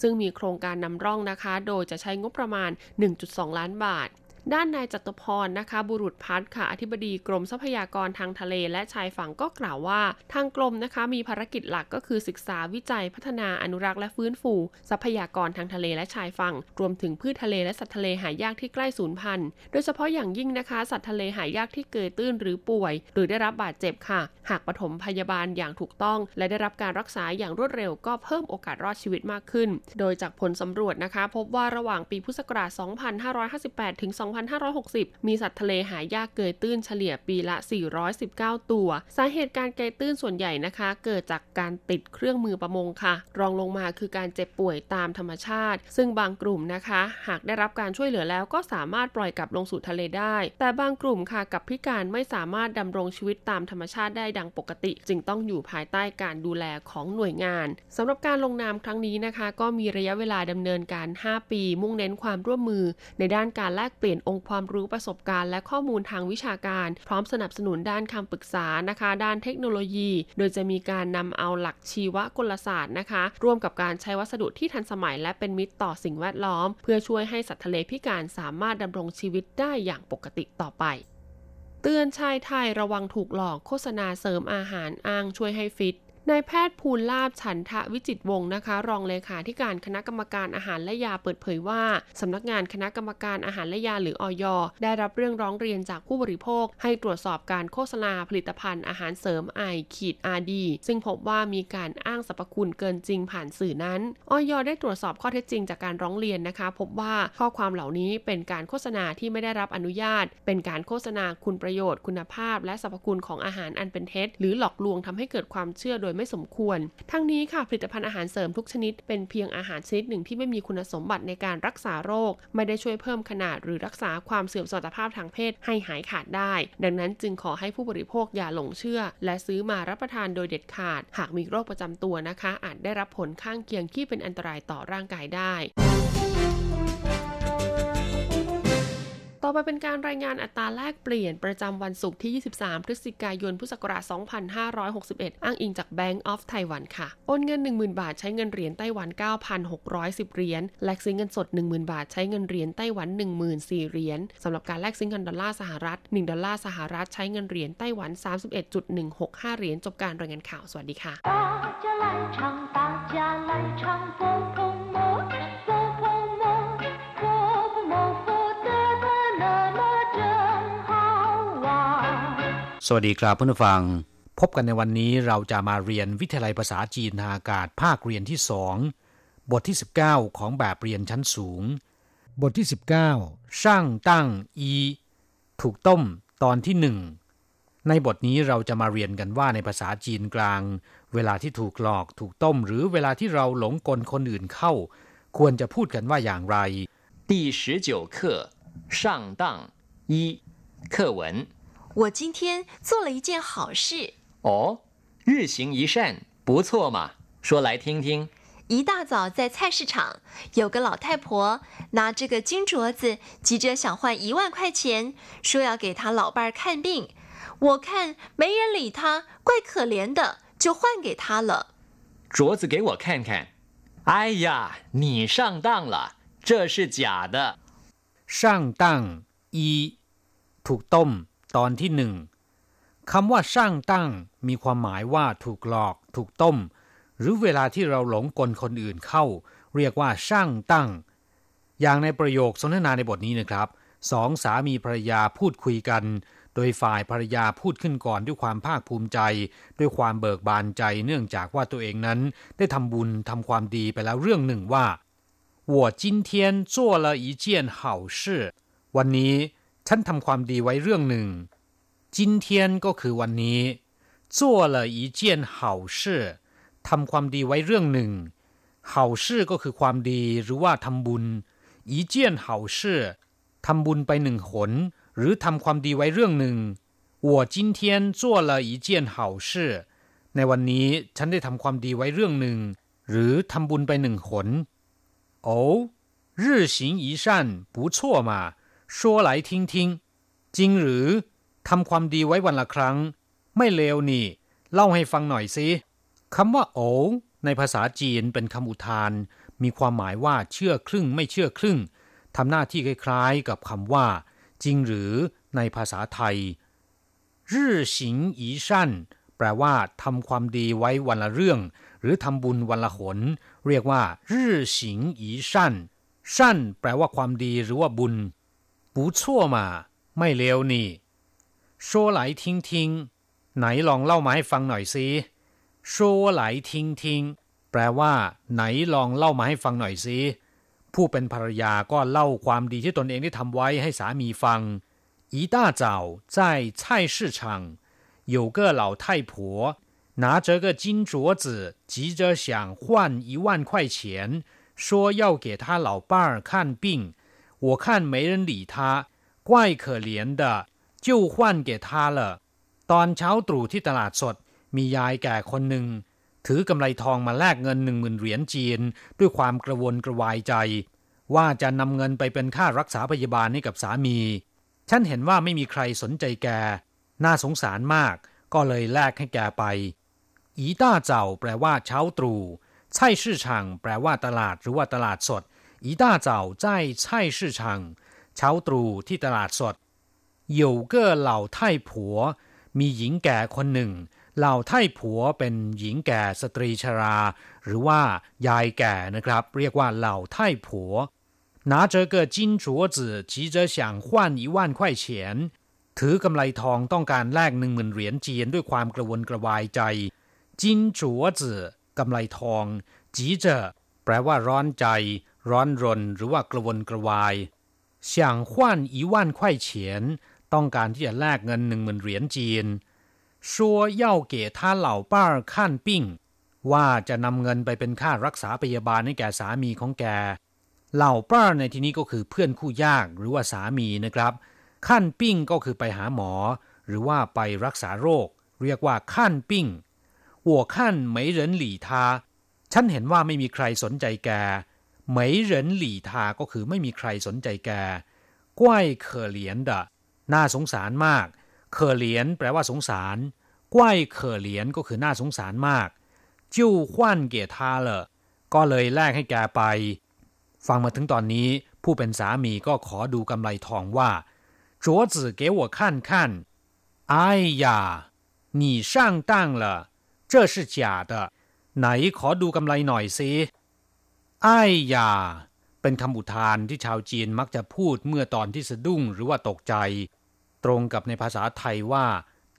ซึ่งมีโครงการนำร่องนะคะ โดยจะใช้งบประมาณ 1.2 ล้านบาท ด้านนายจตุพรนะคะ บุรุษพัฒน์ค่ะอธิบดีกรมทรัพยากรทางทะเลและชายฝั่งก็กล่าวว่า ทางกรมนะคะมีภารกิจหลักก็คือศึกษาวิจัยพัฒนาอนุรักษ์และฟื้นฟู ทรัพยากรทางทะเลและชายฝั่ง รวมถึงพืชทะเลและสัตว์ทะเลหายากที่ใกล้สูญพันธุ์โดยเฉพาะอย่างยิ่งนะคะ สัตว์ทะเลหายากที่เกยตื้นหรือป่วย หรือได้รับบาดเจ็บค่ะ หากปฐมพยาบาลอย่างถูกต้อง และได้รับการรักษาอย่างรวดเร็วก็เพิ่มโอกาสรอดชีวิตมากขึ้น โดยจากผลสำรวจนะคะ พบว่าระหว่างปีพุทธศักราช 2558 ถึง2560 มีสัตว์ทะเลหายากเกยตื้นเฉลี่ยปีละ 419 ตัว สาเหตุการเกยตื้นส่วนใหญ่นะคะ เกิดจากการติดเครื่องมือประมงค่ะ รองลงมาคือการเจ็บป่วยตามธรรมชาติ ซึ่งบางกลุ่มนะคะ หากได้รับการช่วยเหลือแล้วก็สามารถปล่อยกลับลงสู่ทะเลได้ แต่บางกลุ่มค่ะกับพิการไม่สามารถดำรงชีวิตตามธรรมชาติได้ดังปกติ จึงต้องอยู่ภายใต้การดูแลของหน่วยงานสำหรับการลงนามครั้งนี้นะคะ ก็มีระยะเวลาดำเนินการ 5 ปี มุ่งเน้นความร่วมมือ ในด้านการแลกเปลี่ยนองค์ความรู้ประสบการณ์และข้อมูลทางวิชาการ พร้อมสนับสนุนด้านคำปรึกษานะคะ ด้านเทคโนโลยี โดยจะมีการนำเอาหลักชีวกลศาสตร์นะคะ ร่วมกับการใช้วัสดุที่ทันสมัยและเป็นมิตรต่อสิ่งแวดล้อม เพื่อช่วยให้สัตว์ทะเลพิการสามารถดำรงชีวิตได้อย่างปกติต่อไปเตือนชายไทยระวังถูกหลอกโฆษณาเสริมอาหารอ้างช่วยให้ฟิต นายแพทย์ภูลลาบฉันทะวิจิตวงศ์นะคะ รองเลขาธิการคณะกรรมการอาหารและยาเปิดเผยว่า สำนักงานคณะกรรมการอาหารและยาหรือออยได้รับเรื่องร้องเรียนจากผู้บริโภค ให้ตรวจสอบการโฆษณาผลิตภัณฑ์อาหารเสริมไอขีดอาดีซึ่งพบว่ามีการอ้างสรรพคุณเกินจริงผ่านสื่อนั้นอยได้ตรวจสอบข้อเท็จจริงจากการร้องเรียนนะคะ พบว่าข้อความเหล่านี้เป็นการโฆษณาที่ไม่ได้รับอนุญาต เป็นการโฆษณาคุณประโยชน์ คุณภาพ และสรรพคุณของอาหารอันเป็นเท็จ หรือหลอกลวงทำให้เกิดความเชื่อโดยไม่สมควร ทั้งนี้ค่ะผลิตภัณฑ์อาหารเสริมทุกชนิด เป็นเพียงอาหารชนิดหนึ่งที่ไม่มีคุณสมบัติในการรักษาโรค ไม่ได้ช่วยเพิ่มขนาดหรือรักษาความเสื่อมสมรรถภาพทางเพศให้หายขาดได้ ดังนั้นจึงขอให้ผู้บริโภคอย่าหลงเชื่อ และซื้อมารับประทานโดยเด็ดขาด หากมีโรคประจำตัวนะคะ อาจได้รับผลข้างเคียงที่เป็นอันตรายต่อร่างกายได้ ต่อไปเป็นการรายงานอัตราแลกเปลี่ยนประจำวันศุกร์ที่ 23 พฤศจิกายน พุทธศักราช 2561 อ้างอิงจาก Bank of Taiwan ค่ะ โอนเงิน 10,000 บาทใช้เงินเหรียญไต้หวัน 9,610 เหรียญ แลกซื้อเงินสด 10,000 บาทใช้เงินเหรียญไต้หวัน14,000เหรียญสำหรับการแลกซื้อเงินดอลลาร์สหรัฐ 1 ดอลลาร์สหรัฐใช้เงินเหรียญไต้หวัน 31.165 เหรียญ จบการรายงานข่าว สวัสดีค่ะ สวัสดีครับเพื่อนผู้ฟัง พบกันในวันนี้เราจะมาเรียนวิทยาลัยภาษาจีนทางอากาศภาคเรียนที่สองบทที่ 19 ของแบบเรียนชั้นสูง บทที่ 19ช่างตั้งอีถูกต้มตอนที่หนึ่งในบทนี้เราจะมาเรียนกันว่าในภาษาจีนกลาง เวลาที่ถูกหลอกถูกต้ม หรือเวลาที่เราหลงกลคนอื่นเข้า ควรจะพูดกันว่าอย่างไร第十九课上当一课文 我今天做了一件好事哦，日行一善，不错嘛。说来听听。一大早在菜市场，有个老太婆拿着个金镯子，急着想换一万块钱，说要给她老伴儿看病。我看没人理她，怪可怜的，就换给她了。镯子给我看看。哎呀，你上当了，这是假的。上当一，ถูก ต้มตอนที่หนึ่งคำว่าช่างตั้งมีความหมายว่าถูกหลอก ถูกต้ม หรือเวลาที่เราหลงกลคนอื่นเข้า เรียกว่าช่างตั้ง อย่างในประโยคสนทนาในบทนี้นะครับ สองสามีภรรยาพูดคุยกัน โดยฝ่ายภรรยาพูดขึ้นก่อนด้วยความภาคภูมิใจ ด้วยความเบิกบานใจเนื่องจากว่าตัวเองนั้น ได้ทำบุญทำความดีไปแล้วเรื่องหนึ่งว่า我今天做了一件好事วันนี้ ฉันทำความดีไว้เรื่องหนึ่ง今天ก็คือวันนี้做了一件好事ทำความดีไว้เรื่องหนึ่ง好事ก็คือความดีหรือว่าทำบุญ一件好事ทำบุญไปหนึ่งหนหรือทำความดีไว้เรื่องหนึ่ง我今天做了一件好事ในวันนี้ฉันได้ทำความดีไว้เรื่องหนึ่งหรือทำบุญไปหนึ่งหนโอ้日行一善不错嘛 ชั่วไหลทิ้งทิ้งจริงหรือทำความดีไว้วันละครั้ง ไม่เลวนี่ เล่าให้ฟังหน่อยสิคำว่าโอในภาษาจีนเป็นคำอุทาน มีความหมายว่าเชื่อครึ่งไม่เชื่อครึ่งทำหน้าที่คล้ายๆ กับคำว่า จริงหรือในภาษาไทย日行一善แปลว่าทำความดีไว้วันละเรื่อง หรือทำบุญวันละหน เรียกว่า日行一善สิชั่นแปลว่าความดีหรือว่าบุญ 不错嘛ไม่เลวนี่说来听听ไหนลองเล่ามาให้ฟังหน่อยสิ说来听听แปลว่า ไหนลองเล่ามาให้ฟังหน่อยสิผู้เป็นภรรยาก็เล่าความดีที่ตนเองได้ทำไว้ให้สามีฟัง一大早在菜市场有个老太婆拿着个金镯子急着想换一万块钱说要给她老伴儿看病 我看没人理他，怪可怜的，就换给他了。ตอนเช้าตรู่ที่ตลาดสด มียายแก่คนหนึ่ง ถือกำไรทองมาแลกเงินหนึ่งหมื่นเหรียญจีน ด้วยความกระวนกระวายใจ ว่าจะนำเงินไปเป็นค่ารักษาพยาบาลให้กับสามี ฉันเห็นว่าไม่มีใครสนใจแก น่าสงสารมาก ก็เลยแลกให้แกไป อีต้าเจ้าแปลว่าเช้าตรู่ไช่ชื่อช่างแปลว่าตลาดหรือว่าตลาดสด 一大早在菜市场เช้าตรู่ที่ตลาดสด有个老太婆มีหญิงแก่คนหนึ่งเหล่าไท่ผัวเป็นหญิงแก่สตรีชรา หรือว่ายายแก่นะครับ เรียกว่าเหล่าไท่ผัว拿着个金镯子急着想换一万块钱ถือกำไลทองต้องการแลกหนึ่งหมื่นเหรียญจีนด้วยความกระวนกระวายใจจินจัวจือกำไลทองจีเจแปลว่าร้อนใจ ร้อนรนหรือว่ากระวนกระวายเฉียงขว้านอีว่านไข่เฉียนต้องการที่จะแลกเงินหนึ่งหมื่นเหรียญจีนชัวเย่าเก๋ท่าเหล่าป้าข้นปิ้ง ว่าจะนำเงินไปเป็นค่ารักษาพยาบาลให้แก่สามีของแก เหล่าป้าในที่นี้ก็คือเพื่อนคู่ยากหรือว่าสามีนะครับขั้นปิ้งก็คือไปหาหมอ หรือว่าไปรักษาโรค เรียกว่าขั้นปิ้งหัวขั้นไม่เรนหลี่ทาฉันเห็นว่าไม่มีใครสนใจแก เหมยเหรินหลี่ทาก็คือไม่มีใครสนใจแก กว้ายเขอเหลียน的น่าสงสารมากเขอเหลียนแปลว่าสงสารกว้ายเขอเหลียนก็คือน่าสงสารมากจิ้วขวัญเกทาเลก็เลยแลกให้แกไป ฟังมาถึงตอนนี้ ผู้เป็นสามีก็ขอดูกำไรทองว่า镯子给我看看哎呀你上当了这是假的ไหนขอดูกำไรหน่อยสิ ไอ้ยา เป็นคำอุทานที่ชาวจีนมักจะพูดเมื่อตอนที่สะดุ้งหรือว่าตกใจ ตรงกับในภาษาไทยว่า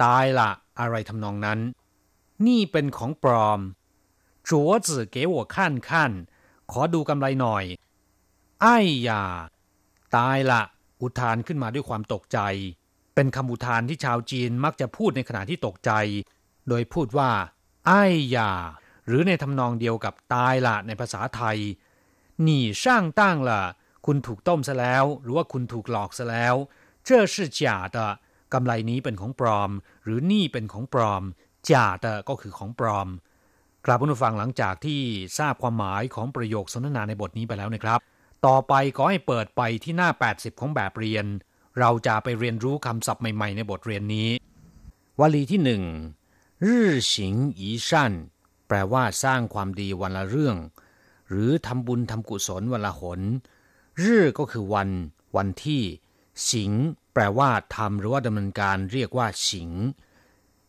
ตายละอะไรทำนองนั้น นี่เป็นของปลอมจัวจื่อเก๋หัวขั้นขั้นขอดูกำไรหน่อย ไอ้ยา ตายละ อุทานขึ้นมาด้วยความตกใจ เป็นคำอุทานที่ชาวจีนมักจะพูดในขณะที่ตกใจ โดยพูดว่า ไอ้ยา หรือในทำนองเดียวกับตายละในภาษาไทยหนีช่างตั้งละคุณถูกต้มซะแล้ว หรือว่าคุณถูกหลอกซะแล้ว这是假的กำไรนี้เป็นของปลอม หรือนี่เป็นของปลอมจ่า的ก็คือของปลอมกลับผู้ฟังหลังจากที่ทราบความหมายของประโยคสนทนาในบทนี้ไปแล้วนะครับ ต่อไปก็ให้เปิดไปที่หน้า 80 ของแบบเรียน เราจะไปเรียนรู้คำศัพท์ใหม่ ๆ ในบทเรียนนี้วลีที่หนึ่งรื่อสิงอีชัน แปลว่าสร้างความดีวันละเรื่อง หรือทำบุญทำกุศลวันละหนรื่อก็คือวัน วันที่ สิง แปลว่าทำหรือว่าดำเนินการเรียกว่าสิง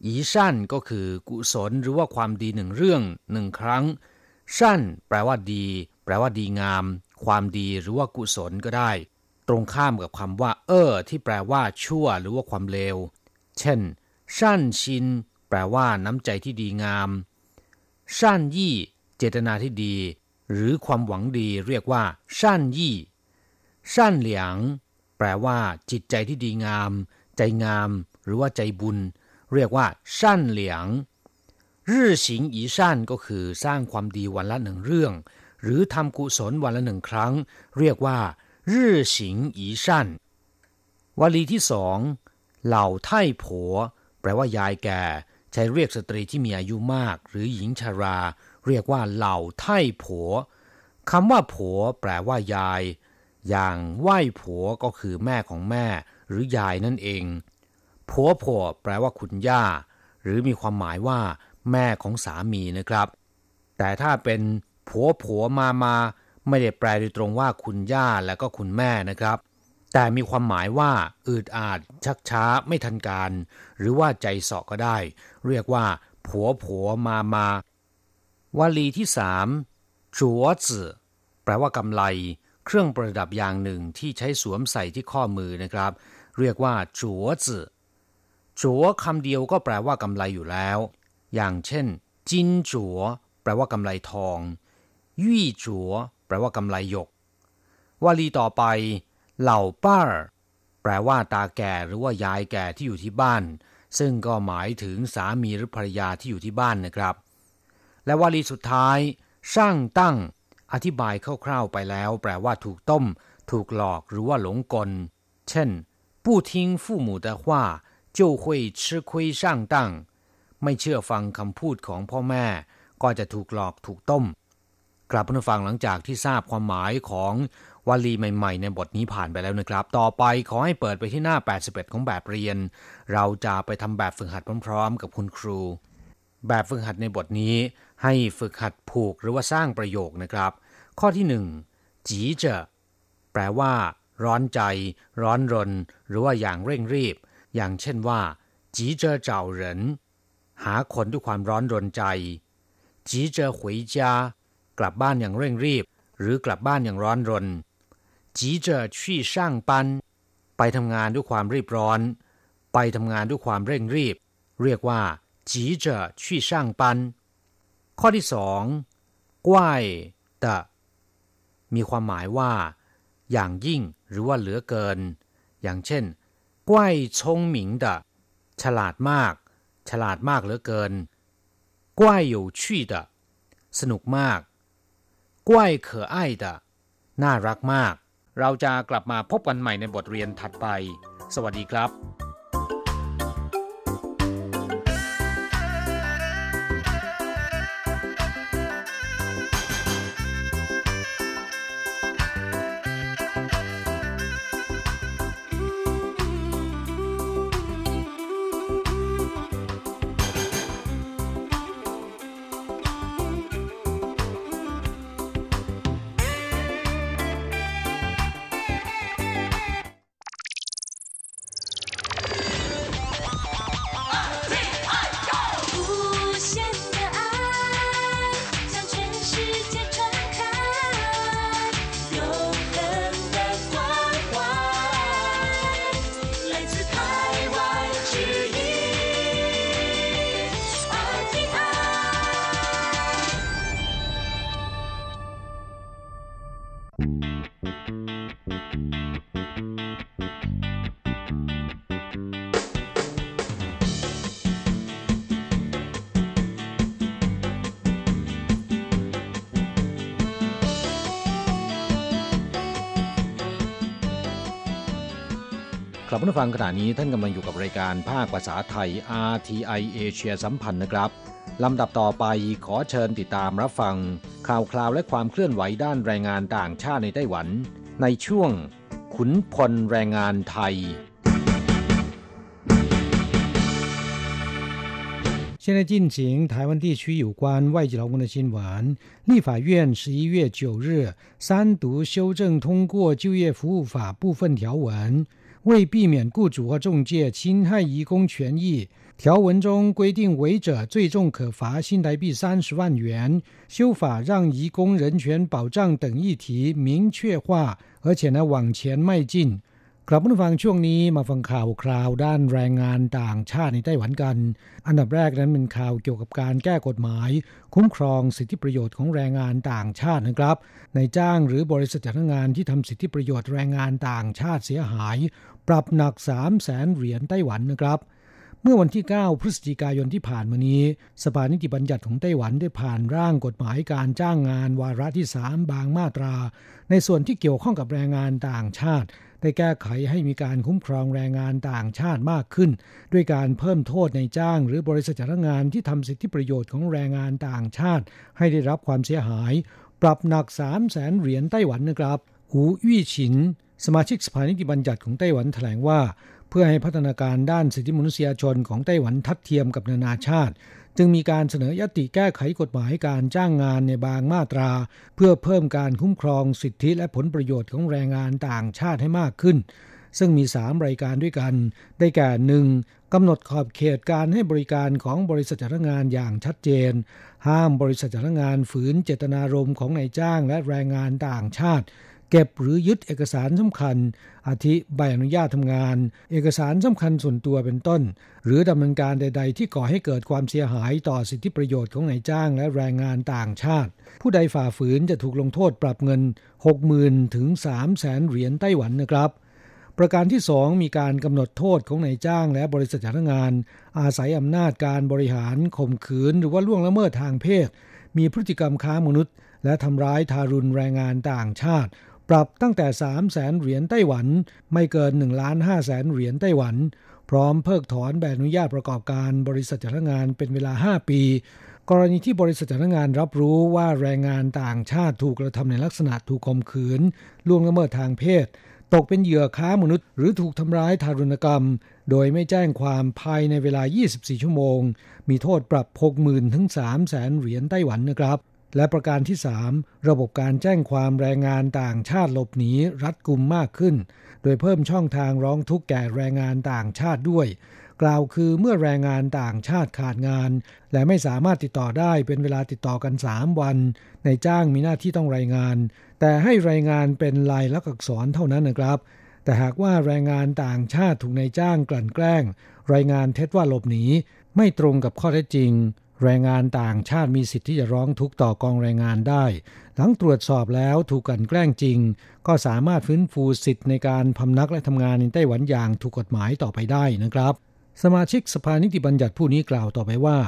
อีสั้นก็คือกุศลหรือว่าความดีหนึ่งเรื่องหนึ่งครั้ง สั้น แปลว่าดี แปลว่าดีงาม ความดีหรือว่ากุศลก็ได้ ตรงข้ามกับคำว่า เออที่แปลว่า ชั่ว หรือว่าความเลว เช่น สั้นชิน แปลว่าน้ำใจที่ดีงาม สั้นยี่ เจตนาที่ดี หรือความหวังดีเรียกว่าสั้นยี่สั้นเหลียง แปลว่าจิตใจที่ดีงาม ใจงาม หรือว่าใจบุญ เรียกว่าสั้นเหลียงรื่อสิงอีสั้นก็คือสร้างความดีวันละหนึ่งเรื่อง หรือทำกุศลวันละหนึ่งครั้ง เรียกว่ารื่อสิงอีสั้นวลีที่สองเหล่าไท่ผัว แปลว่ายายแก่ ใช้เรียกสตรีที่มีอายุมาก หรือหญิงชารา เรียกว่าเหล่าไท่ผัวคำว่าผัวแปลว่ายาย อย่างไหว้ผัวก็คือแม่ของแม่ หรือยายนั่นเองผัวผัวแปลว่าคุณย่า หรือมีความหมายว่า แม่ของสามีนะครับ แต่ถ้าเป็นผัวผัวมามาไม่ได้แปลโดยตรงว่าคุณย่าและก็คุณแม่นะครับ แต่มีความหมายว่าอืดอาดชักช้าไม่ทันการ หรือว่าใจเสาะก็ได้ เรียกว่า ผัวผัวมามาวลีที่สามจัวจื่อแปลว่ากำไล เครื่องประดับอย่างหนึ่งที่ใช้สวมใส่ที่ข้อมือนะครับ เรียกว่าจัวจื่อจัวคำเดียวก็แปลว่ากำไลอยู่แล้ว อย่างเช่น จินจัวแปลว่ากำไลทองยี่จัวแปลว่ากำไลหยกวลีต่อไป เหล่าป้าแปลว่าตาแก่หรือว่ายายแก่ที่อยู่ที่บ้าน ซึ่งก็หมายถึงสามีหรือภรรยาที่อยู่ที่บ้านนะครับ และวลีสุดท้ายช่างตั้ง อธิบายคร่าวๆไปแล้ว แปลว่าถูกต้ม ถูกหลอกหรือว่าหลงกล เช่น不听父母的话就会吃亏上当ไม่เชื่อฟังคำพูดของพ่อแม่ ก็จะถูกหลอกถูกต้ม กลับมาฟังหลังจากที่ทราบความหมายของ วลีใหม่ๆ ในบทนี้ผ่านไปแล้วนะครับ ต่อไปขอให้เปิดไปที่หน้า 81 ของแบบเรียน เราจะไปทำแบบฝึกหัดพร้อมๆ กับคุณครู แบบฝึกหัดในบทนี้ ให้ฝึกหัดผูกหรือว่าสร้างประโยคนะครับ ข้อที่หนึ่งจีเจแปลว่า ร้อนใจ ร้อนรน หรือว่าอย่างเร่งรีบ อย่างเช่นว่าจีเจเจ้าเหรินหาคนด้วยความร้อนรนใจจีเจ回家กลับบ้านอย่างเร่งรีบ หรือกลับบ้านอย่างร้อนรน 急着去上班ไปทำงานด้วยความรีบร้อน ไปทำงานด้วยความเร่งรีบ เรียกว่า急着去上班ข้อที่สองกว้าย的มีความหมายว่า อย่างยิ่งหรือว่าเหลือเกิน อย่างเช่นกว้ายชงหมิง的ฉลาดมาก ฉลาดมากเหลือเกินกว้าย有趣的สนุกมากกว้าย可爱的น่ารักมาก เราจะกลับมาพบกันใหม่ในบทเรียนถัดไป สวัสดีครับ กลับมาฟังขณะนี้ท่านกำลังอยู่กับรายการภาคภาษาไทย RTI เอเชียสัมพันธ์นะครับลำดับต่อไปขอเชิญติดตามรับฟัง ข่าวคราวและความเคลื่อนไหวด้านแรงงานต่างชาติในไต้หวัน ในช่วง ขุนพลแรงงานไทย现在进行台湾地区有关外籍劳工的新闻。立法院十一月九日三读修正通过就业服务法部分条文， 为避免雇主和中介侵害移工权益，条文中规定违者最重可罚新台币三十万元。修法让移工人权保障等议题明确化，而且呢往前迈进。กลับมาฟังช่วงนี้มาฟังข่าวคราวด้านแรงงานต่างชาติในไต้หวันกัน อันดับแรกนั้นเป็นข่าวเกี่ยวกับการแก้กฎหมาย คุ้มครองสิทธิประโยชน์ของแรงงานต่างชาตินะครับ ในจ้างหรือบริษัทจ้างงานที่ทำสิทธิประโยชน์แรงงานต่างชาติเสียหาย ปรับหนัก 3 0 0แสนเหรียญไต้หวันนะครับ เมื่อวันที่ 9 พฤศจิกายนที่ผ่านมานี้ สภานิติบัญญัติของไต้หวันได้ผ่านร่างกฎหมายการจ้างงานวาระที่ 3 บางมาตรา ในส่วนที่เกี่ยวข้องกับแรงงานต่างชาติได้แก้ไขให้มีการคุ้มครองแรงงานต่างชาติมากขึ้น ด้วยการเพิ่มโทษในจ้างหรือบริษัทจ้างงานที่ทำสิทธิประโยชน์ของแรงงานต่างชาติ ให้ได้รับความเสียหาย ปรับหนัก 3 0 0แสนเหรียญไต้หวันนะครับ หูวี่ฉิน สมาชิกสภานิติบัญญัติของไต้หวันแถลงว่า เพื่อให้พัฒนาการด้านสิทธิมนุษยชนของไต้หวันทัดเทียมกับนานาชาติ จึงมีการเสนอยติแก้ไขกฎหมายการจ้างงานในบางมาตรา เพื่อเพิ่มการคุ้มครองสิทธิและผลประโยชน์ของแรงงานต่างชาติให้มากขึ้น ซึ่งมี 3 รายการด้วยกัน ได้แก่หนึ่งกำหนดขอบเขตการให้บริการของบริษัทจ้างงานอย่างชัดเจน ห้ามบริษัทจ้างงานฝืนเจตนารมณ์ของนายจ้างและแรงงานต่างชาติ เก็บหรือยึดเอกสารสำคัญ อาทิใบอนุญาตทำงาน เอกสารสำคัญส่วนตัวเป็นต้น หรือดำเนินการใด ๆ ที่ก่อให้เกิดความเสียหายต่อสิทธิประโยชน์ของนายจ้างและแรงงานต่างชาติ ผู้ใดฝ่าฝืนจะถูกลงโทษปรับเงิน 60,000ถึง300,000เหรียญไต้หวันนะครับประการที่ 2 มีการกำหนดโทษของนายจ้างและบริษัทจ้างงาน อาศัยอำนาจการบริหารข่มขืน หรือว่าล่วงละเมิดทางเพศ มีพฤติกรรมค้ามนุษย์ และทำร้ายทารุณแรงงานต่างชาติ ปรับตั้งแต่ 3 0 0แสนเหรียญไต้หวัน ไม่เกิน1ล้าน5แสนเหรียญไต้หวัน พร้อมเพิกถอนใบอนุญาตประกอบการบริษัทจ้างงานเป็นเวลา 5 ปี กรณีที่บริษัทจ้างงานรับรู้ว่าแรงงานต่างชาติถูกกระทำในลักษณะถูกข่มขืนล่วงละเมิดทางเพศ ตกเป็นเหยื่อค้ามนุษย์ หรือถูกทำร้ายทารุณกรรม โดยไม่แจ้งความภายในเวลา 24 ชั่วโมง มีโทษปรับ 60,000ถึง3แสนเหรียญไต้หวันนะครับ และประการที่ 3 ระบบการแจ้งความแรงงานต่างชาติหลบหนีรัดกุมมากขึ้น โดยเพิ่มช่องทางร้องทุกข์แก่แรงงานต่างชาติด้วย กล่าวคือเมื่อแรงงานต่างชาติขาดงาน และไม่สามารถติดต่อได้เป็นเวลาติดต่อกัน 3 วัน ในจ้างมีหน้าที่ต้องรายงาน แต่ให้รายงานเป็นลายลักษณ์อักษรเท่านั้นนะครับ แต่หากว่าแรงงานต่างชาติถูกนายจ้างกลั่นแกล้ง รายงานเท็จว่าหลบหนีไม่ตรงกับข้อเท็จจริง แรงงานต่างชาติมีสิทธิ์ที่จะร้องทุกข์ต่อกองแรงงานได้ หลังตรวจสอบแล้วถูกกันแกล้งจริง ก็สามารถฟื้นฟูสิทธิ์ในการพำนักและทำงานในไต้หวันอย่างถูกกฎหมายต่อไปได้นะครับ สมาชิกสภานิติบัญญัติผู้นี้กล่าวต่อไปว่า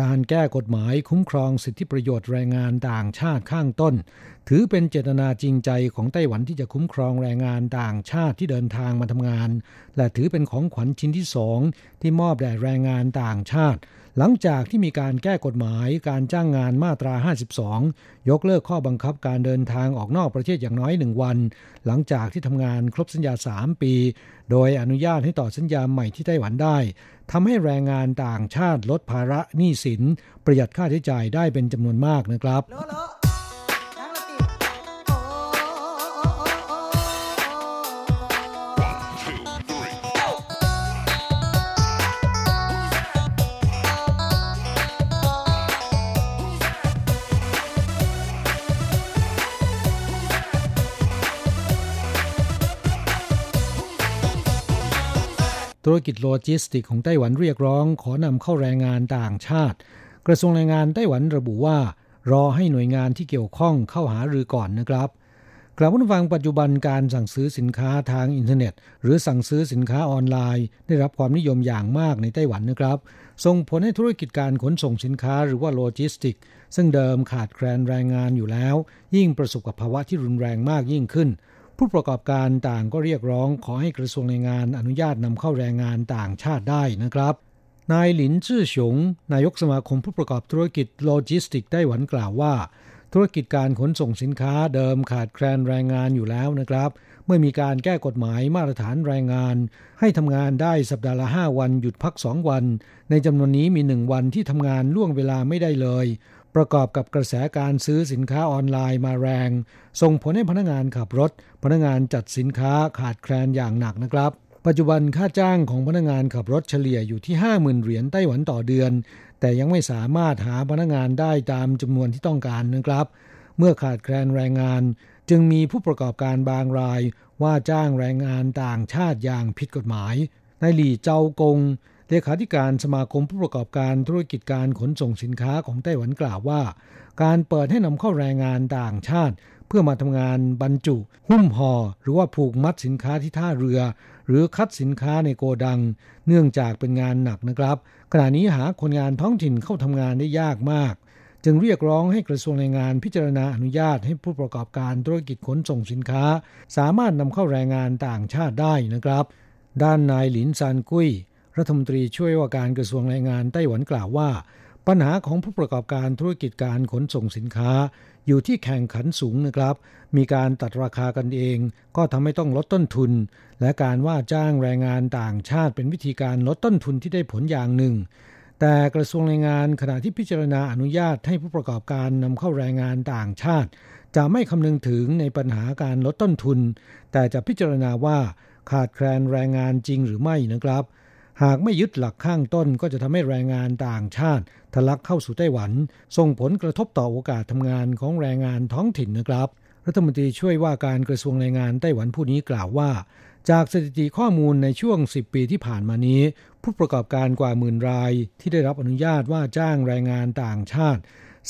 การแก้กฎหมายคุ้มครองสิทธิประโยชน์แรงงานต่างชาติข้างต้น ถือเป็นเจตนาจริงใจของไต้หวันที่จะคุ้มครองแรงงานต่างชาติที่เดินทางมาทำงาน และถือเป็นของขวัญชิ้นที่สองที่มอบแด่แรงงานต่างชาติ หลังจากที่มีการแก้กฎหมายการจ้างงานมาตรา 52 ยกเลิกข้อบังคับการเดินทางออกนอกประเทศอย่างน้อยหนึ่งวัน หลังจากที่ทำงานครบสัญญา 3 ปี โดยอนุญาตให้ต่อสัญญาใหม่ที่ไต้หวันได้ทำให้แรงงานต่างชาติลดภาระหนี้สิน ประหยัดค่าใช้จ่ายได้เป็นจำนวนมากนะครับ ธุรกิจโลจิสติกส์ของไต้หวันเรียกร้อง ขอนำเข้าแรงงานต่างชาติ กระทรวงแรงงานไต้หวันระบุว่า รอให้หน่วยงานที่เกี่ยวข้องเข้าหารือก่อนนะครับกล่าวผู้ฟังปัจจุบันการสั่งซื้อสินค้าทางอินเทอร์เน็ต หรือสั่งซื้อสินค้าออนไลน์ ได้รับความนิยมอย่างมากในไต้หวันนะครับส่งผลให้ธุรกิจการขนส่งสินค้าหรือว่าโลจิสติกส์ ซึ่งเดิมขาดแคลนแรงงานอยู่แล้ว ยิ่งประสบกับภาวะที่รุนแรงมากยิ่งขึ้น ผู้ประกอบการต่างก็เรียกร้องขอให้กระทรวงแรงงานอนุญาตนำเข้าแรงงานต่างชาติได้นะครับ นายหลินจื้อฉงนายกสมาคมผู้ประกอบธุรกิจโลจิสติกส์ไต้หวันกล่าวว่า ธุรกิจการขนส่งสินค้าเดิมขาดแคลนแรงงานอยู่แล้วนะครับ เมื่อมีการแก้กฎหมายมาตรฐานแรงงาน ให้ทำงานได้สัปดาห์ละ 5 วันหยุดพัก 2 วัน ในจำนวนนี้มี 1 วันที่ทำงานล่วงเวลาไม่ได้เลย ประกอบกับกระแสการซื้อสินค้าออนไลน์มาแรง ส่งผลให้พนักงานขับรถ พนักงานจัดสินค้าขาดแคลนอย่างหนักนะครับ ปัจจุบันค่าจ้างของพนักงานขับรถเฉลี่ยอยู่ที่ 50,000 เหรียญไต้หวันต่อเดือน แต่ยังไม่สามารถหาพนักงานได้ตามจำนวนที่ต้องการนะครับ เมื่อขาดแคลนแรงงาน จึงมีผู้ประกอบการบางราย ว่าจ้างแรงงานต่างชาติอย่างผิดกฎหมายนายหลี่เจ้ากง เลขาธิการสมาคมผู้ประกอบการธุรกิจการขนส่งสินค้าของไต้หวันกล่าวว่า การเปิดให้นำเข้าแรงงานต่างชาติ เพื่อมาทำงานบรรจุ หุ้มห่อหรือว่าผูกมัดสินค้าที่ท่าเรือ หรือคัดสินค้าในโกดัง เนื่องจากเป็นงานหนักนะครับ ขณะนี้หาคนงานท้องถิ่นเข้าทำงานได้ยากมากจึงเรียกร้องให้กระทรวงแรงงานพิจารณาอนุญาตให้ผู้ประกอบการธุรกิจขนส่งสินค้า สามารถนำเข้าแรงงานต่างชาติได้นะครับ ด้านนายหลินซานกุ้ย รัฐมนตรีช่วยว่าการกระทรวงแรงงานไต้หวันกล่าวว่า ปัญหาของผู้ประกอบการธุรกิจการขนส่งสินค้า อยู่ที่แข่งขันสูงนะครับ มีการตัดราคากันเอง ก็ทำให้ต้องลดต้นทุน และการว่าจ้างแรงงานต่างชาติเป็นวิธีการลดต้นทุนที่ได้ผลอย่างหนึ่ง แต่กระทรวงแรงงานขณะที่พิจารณาอนุญาตให้ผู้ประกอบการนำเข้าแรงงานต่างชาติ จะไม่คำนึงถึงในปัญหาการลดต้นทุน แต่จะพิจารณาว่าขาดแคลนแรงงานจริงหรือไม่นะครับ หากไม่ยึดหลักข้างต้นก็จะทำให้แรงงานต่างชาติทะลักเข้าสู่ไต้หวัน ส่งผลกระทบต่อโอกาสทำงานของแรงงานท้องถิ่นนะครับ รัฐมนตรีช่วยว่าการกระทรวงแรงงานไต้หวันผู้นี้กล่าวว่า จากสถิติข้อมูลในช่วง 10 ปีที่ผ่านมานี้ ผู้ประกอบการกว่าหมื่นราย ที่ได้รับอนุญาตว่าจ้างแรงงานต่างชาติ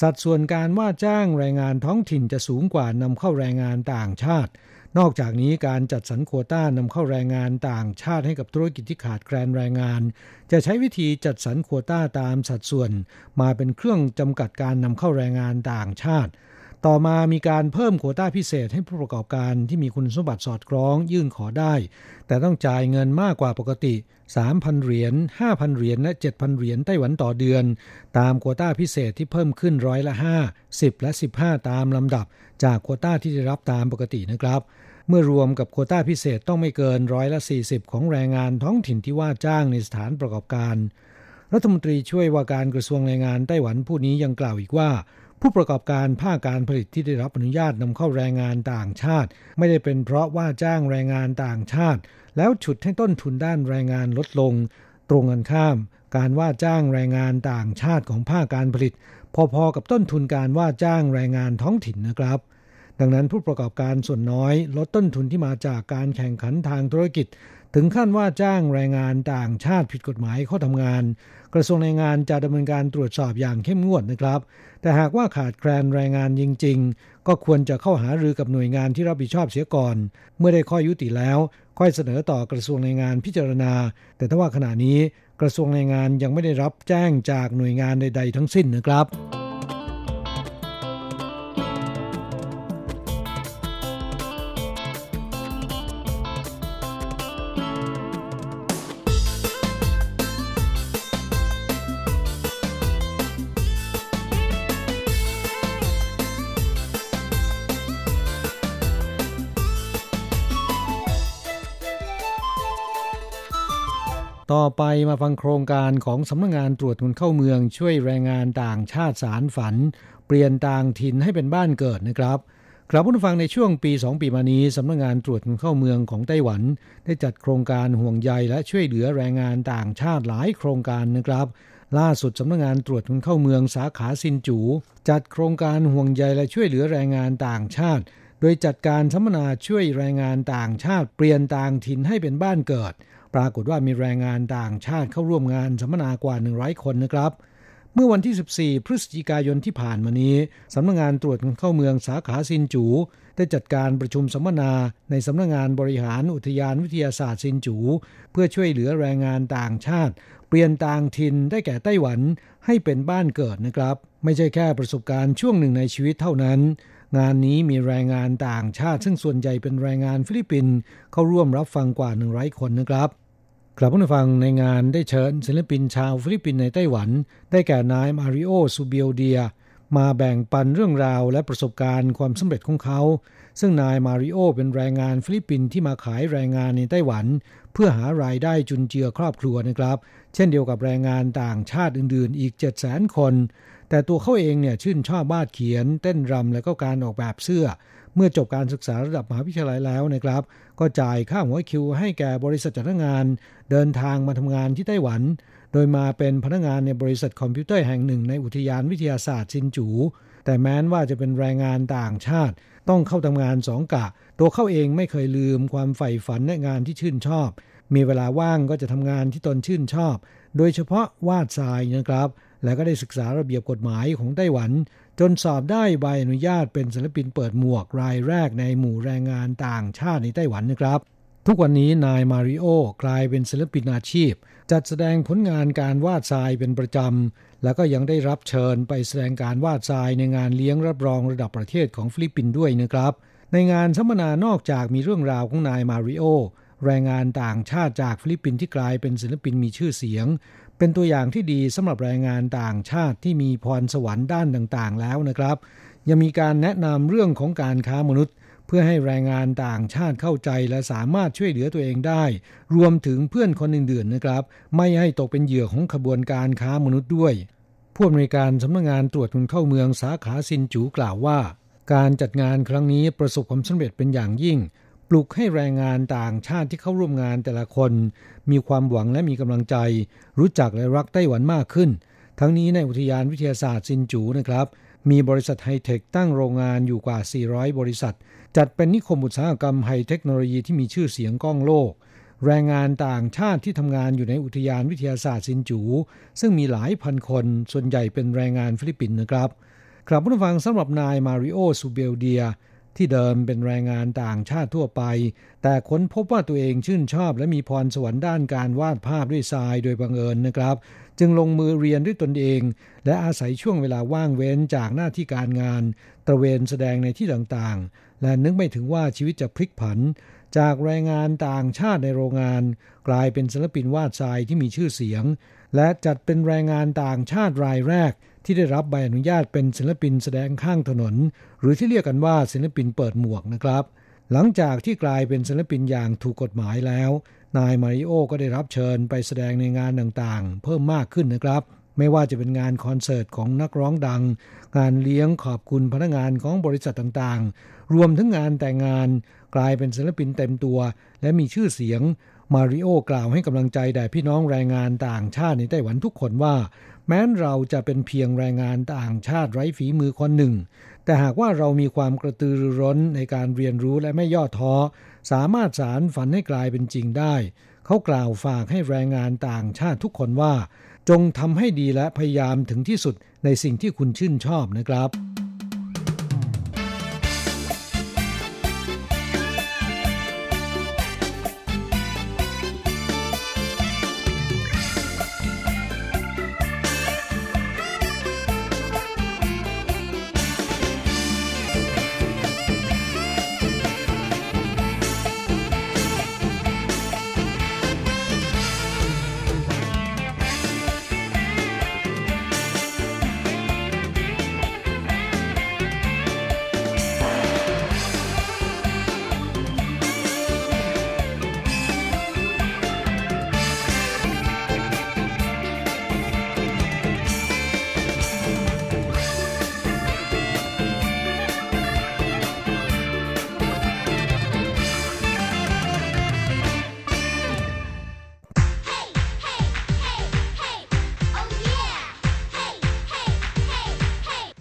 สัดส่วนการว่าจ้างแรงงานท้องถิ่นจะสูงกว่านำเข้าแรงงานต่างชาติ นอกจากนี้การจัดสรรโควต้านำเข้าแรงงานต่างชาติให้กับธุรกิจที่ขาดแคลนแรงงาน จะใช้วิธีจัดสรรโควต้าตามสัดส่วน มาเป็นเครื่องจำกัดการนำเข้าแรงงานต่างชาติ ต่อมามีการเพิ่มโควต้าพิเศษให้ผู้ประกอบการที่มีคุณสมบัติสอดคล้องยื่นขอได้ แต่ต้องจ่ายเงินมากกว่าปกติ 3,000 เหรียญ 5,000 เหรียญและ 7,000 เหรียญไต้หวันต่อเดือน ตามโควต้าพิเศษที่เพิ่มขึ้นร้อยละ5 10 และ 15 ตามลำดับ จากโควต้าที่ได้รับตามปกตินะครับ เมื่อรวมกับโคต้าพิเศษต้องไม่เกินร้อยละ 40 ของแรงงานท้องถิ่นที่ว่าจ้างในสถานประกอบการ รัฐมนตรีช่วยว่าการกระทรวงแรงงานไต้หวันผู้นี้ยังกล่าวอีกว่า ผู้ประกอบการภาคการผลิตที่ได้รับอนุญาตนำเข้าแรงงานต่างชาติ ไม่ได้เป็นเพราะว่าจ้างแรงงานต่างชาติ แล้วฉุดให้ต้นทุนด้านแรงงานลดลง ตรงกันข้าม การว่าจ้างแรงงานต่างชาติของภาคการผลิต พอๆกับต้นทุนการว่าจ้างแรงงานท้องถิ่นนะครับ ดังนั้นผู้ประกอบการส่วนน้อย ลดต้นทุนที่มาจากการแข่งขันทางธุรกิจ ถึงขั้นว่าจ้างแรงงานต่างชาติผิดกฎหมายเข้าทำงาน กระทรวงแรงงานจะดำเนินการตรวจสอบอย่างเข้มงวดนะครับ แต่หากว่าขาดแคลนแรงงานจริง ๆ ก็ควรจะเข้าหารือกับหน่วยงานที่รับผิดชอบเสียก่อน เมื่อได้ข้อยุติแล้ว ค่อยเสนอต่อกระทรวงแรงงานพิจารณา แต่ถ้าว่าขณะนี้กระทรวงแรงงานยังไม่ได้รับแจ้งจากหน่วยงานใด ๆ ทั้งสิ้นนะครับ ต่อไปมาฟังโครงการของสำนักงงานตรวจคนเข้าเมือง ช่วยแรงงานต่างชาติสารฝัน เปลี่ยนต่างถิ่นให้เป็นบ้านเกิดนะครับครับผู้ฟังในช่วงปี 2 ปีมานี้สำนักงงานตรวจคนเข้าเมืองของไต้หวัน ได้จัดโครงการห่วงใยและช่วยเหลือแรงงานต่างชาติหลายโครงการนะครับ ล่าสุดสำนักงงานตรวจคนเข้าเมืองสาขาซินจู จัดโครงการห่วงใยและช่วยเหลือแรงงานต่างชาติ โดยจัดการสัมมนาช่วยแรงงานต่างชาติเปลี่ยนต่างถิ่นให้เป็นบ้านเกิด ปรากฏว่ามีแรงงานต่างชาติเข้าร่วมงานสัมมนากว่า 100 คนนะครับ เมื่อวันที่ 14 พฤศจิกายนที่ผ่านมานี้สำนักงานตรวจคนเข้าเมืองสาขาซินจู ได้จัดการประชุมสัมมนาในสำนักงานบริหารอุทยานวิทยาศาสตร์ซินจู เพื่อช่วยเหลือแรงงานต่างชาติ เปลี่ยนต่างถิ่นได้แก่ไต้หวันให้เป็นบ้านเกิดนะครับ ไม่ใช่แค่ประสบการณ์ช่วงหนึ่งในชีวิตเท่านั้นงานนี้มีแรงงานต่างชาติ ซึ่งส่วนใหญ่เป็นแรงงานฟิลิปปินส์เข้าร่วมรับฟังกว่า 100 คนนะครับ กลับมาฟังในงานได้เชิญศิลปินชาวฟิลิปปินส์ในไต้หวัน ได้แก่นายมาริโอซูเบียเดีย มาแบ่งปันเรื่องราวและประสบการณ์ความสำเร็จของเขา ซึ่งนายมาริโอเป็นแรงงานฟิลิปปินส์ที่มาขายแรงงานในไต้หวัน เพื่อหารายได้จุนเจือครอบครัวนะครับ เช่นเดียวกับแรงงานต่างชาติอื่นๆ อีก 7 0 0 0 0 0 คน แต่ตัวเขาเองเนี่ยชื่นชอบวาดเขียน เต้นรำและก็การออกแบบเสื้อ เมื่อจบการศึกษาระดับมหาวิทยาลัยแล้วนะครับ ก็จ่ายค่าหัวคิว ให้แก่บริษัทจัดงาน เดินทางมาทำงานที่ไต้หวัน โดยมาเป็นพนักงานในบริษัทคอมพิวเตอร์แห่งหนึ่งในอุทยานวิทยาศาสตร์ซินจู แต่แม้นว่าจะเป็นแรงงานต่างชาติ ต้องเข้าทำงานสองกะ ตัวเขาเองไม่เคยลืมความใฝ่ฝันในงานที่ชื่นชอบ มีเวลาว่างก็จะทำงานที่ตนชื่นชอบ โดยเฉพาะวาดทรายนะครับ และก็ได้ศึกษาระเบียบกฎหมายของไต้หวัน จนสอบได้ใบอนุญาตเป็นศิลปินเปิดหมวกรายแรกในหมู่แรงงานต่างชาติในไต้หวันนะครับ ทุกวันนี้นายมาริโอกลายเป็นศิลปินอาชีพ จัดแสดงผลงานการวาดทรายเป็นประจำ แล้วก็ยังได้รับเชิญไปแสดงการวาดทรายในงานเลี้ยงรับรองระดับประเทศของฟิลิปปินส์ด้วยนะครับ ในงานสัมมนานอกจากมีเรื่องราวของนายมาริโอแรงงานต่างชาติจากฟิลิปปินส์ที่กลายเป็นศิลปินมีชื่อเสียง เป็นตัวอย่างที่ดีสำหรับแรงงานต่างชาติที่มีพรสวรรค์ด้านต่างๆ แล้วนะครับ ยังมีการแนะนำเรื่องของการค้ามนุษย์ เพื่อให้แรงงานต่างชาติเข้าใจและสามารถช่วยเหลือตัวเองได้ รวมถึงเพื่อนคนอื่นๆนะครับ ไม่ให้ตกเป็นเหยื่อของขบวนการค้ามนุษย์ด้วยผู้อำนวยการสำนักงานตรวจคนเข้าเมืองสาขาซินจูกล่าวว่า การจัดงานครั้งนี้ประสบความสำเร็จเป็นอย่างยิ่ง ปลุกให้แรงงานต่างชาติที่เข้าร่วมงานแต่ละคน มีความหวังและมีกำลังใจ รู้จักและรักไต้หวันมากขึ้น ทั้งนี้ในอุทยานวิทยาศาสตร์ซินจูนะครับ มีบริษัทไฮเทคตั้งโรงงานอยู่กว่า 400 บริษัท จัดเป็นนิคมอุตสาหกรรมไฮเทคโนโลยีที่มีชื่อเสียงก้องโลก แรงงานต่างชาติที่ทำงานอยู่ในอุทยานวิทยาศาสตร์ซินจู ซึ่งมีหลายพันคน ส่วนใหญ่เป็นแรงงานฟิลิปปินส์นะครับครับผู้ฟังสำหรับนายมาริโอซูเบลเดีย ที่เดิมเป็นแรงงานต่างชาติทั่วไป แต่ค้นพบว่าตัวเองชื่นชอบและมีพรสวรรค์ด้านการวาดภาพด้วยทรายโดยบังเอิญนะครับ จึงลงมือเรียนด้วยตนเอง และอาศัยช่วงเวลาว่างเว้นจากหน้าที่การงาน ตระเวนแสดงในที่ต่างๆ และนึกไม่ถึงว่าชีวิตจะพลิกผัน จากแรงงานต่างชาติในโรงงาน กลายเป็นศิลปินวาดทรายที่มีชื่อเสียง และจัดเป็นแรงงานต่างชาติรายแรก ที่ได้รับใบอนุญาตเป็นศิลปินแสดงข้างถนน หรือที่เรียกกันว่าศิลปินเปิดหมวกนะครับ หลังจากที่กลายเป็นศิลปินอย่างถูกกฎหมายแล้ว นายมาริโอก็ได้รับเชิญไปแสดงในงานต่างๆ เพิ่มมากขึ้นนะครับ ไม่ว่าจะเป็นงานคอนเสิร์ตของนักร้องดัง งานเลี้ยงขอบคุณพนักงานของบริษัทต่างๆ รวมทั้งงานแต่งงาน กลายเป็นศิลปินเต็มตัว และมีชื่อเสียง มาริโอกล่าวให้กำลังใจแด่พี่น้องแรงงานต่างชาติในไต้หวันทุกคนว่า แม้นเราจะเป็นเพียงแรงงานต่างชาติไร้ฝีมือคนหนึ่ง แต่หากว่าเรามีความกระตือรือร้นในการเรียนรู้และไม่ย่อท้อ สามารถสารฝันให้กลายเป็นจริงได้ เขากล่าวฝากให้แรงงานต่างชาติทุกคนว่า จงทำให้ดีและพยายามถึงที่สุดในสิ่งที่คุณชื่นชอบนะครับ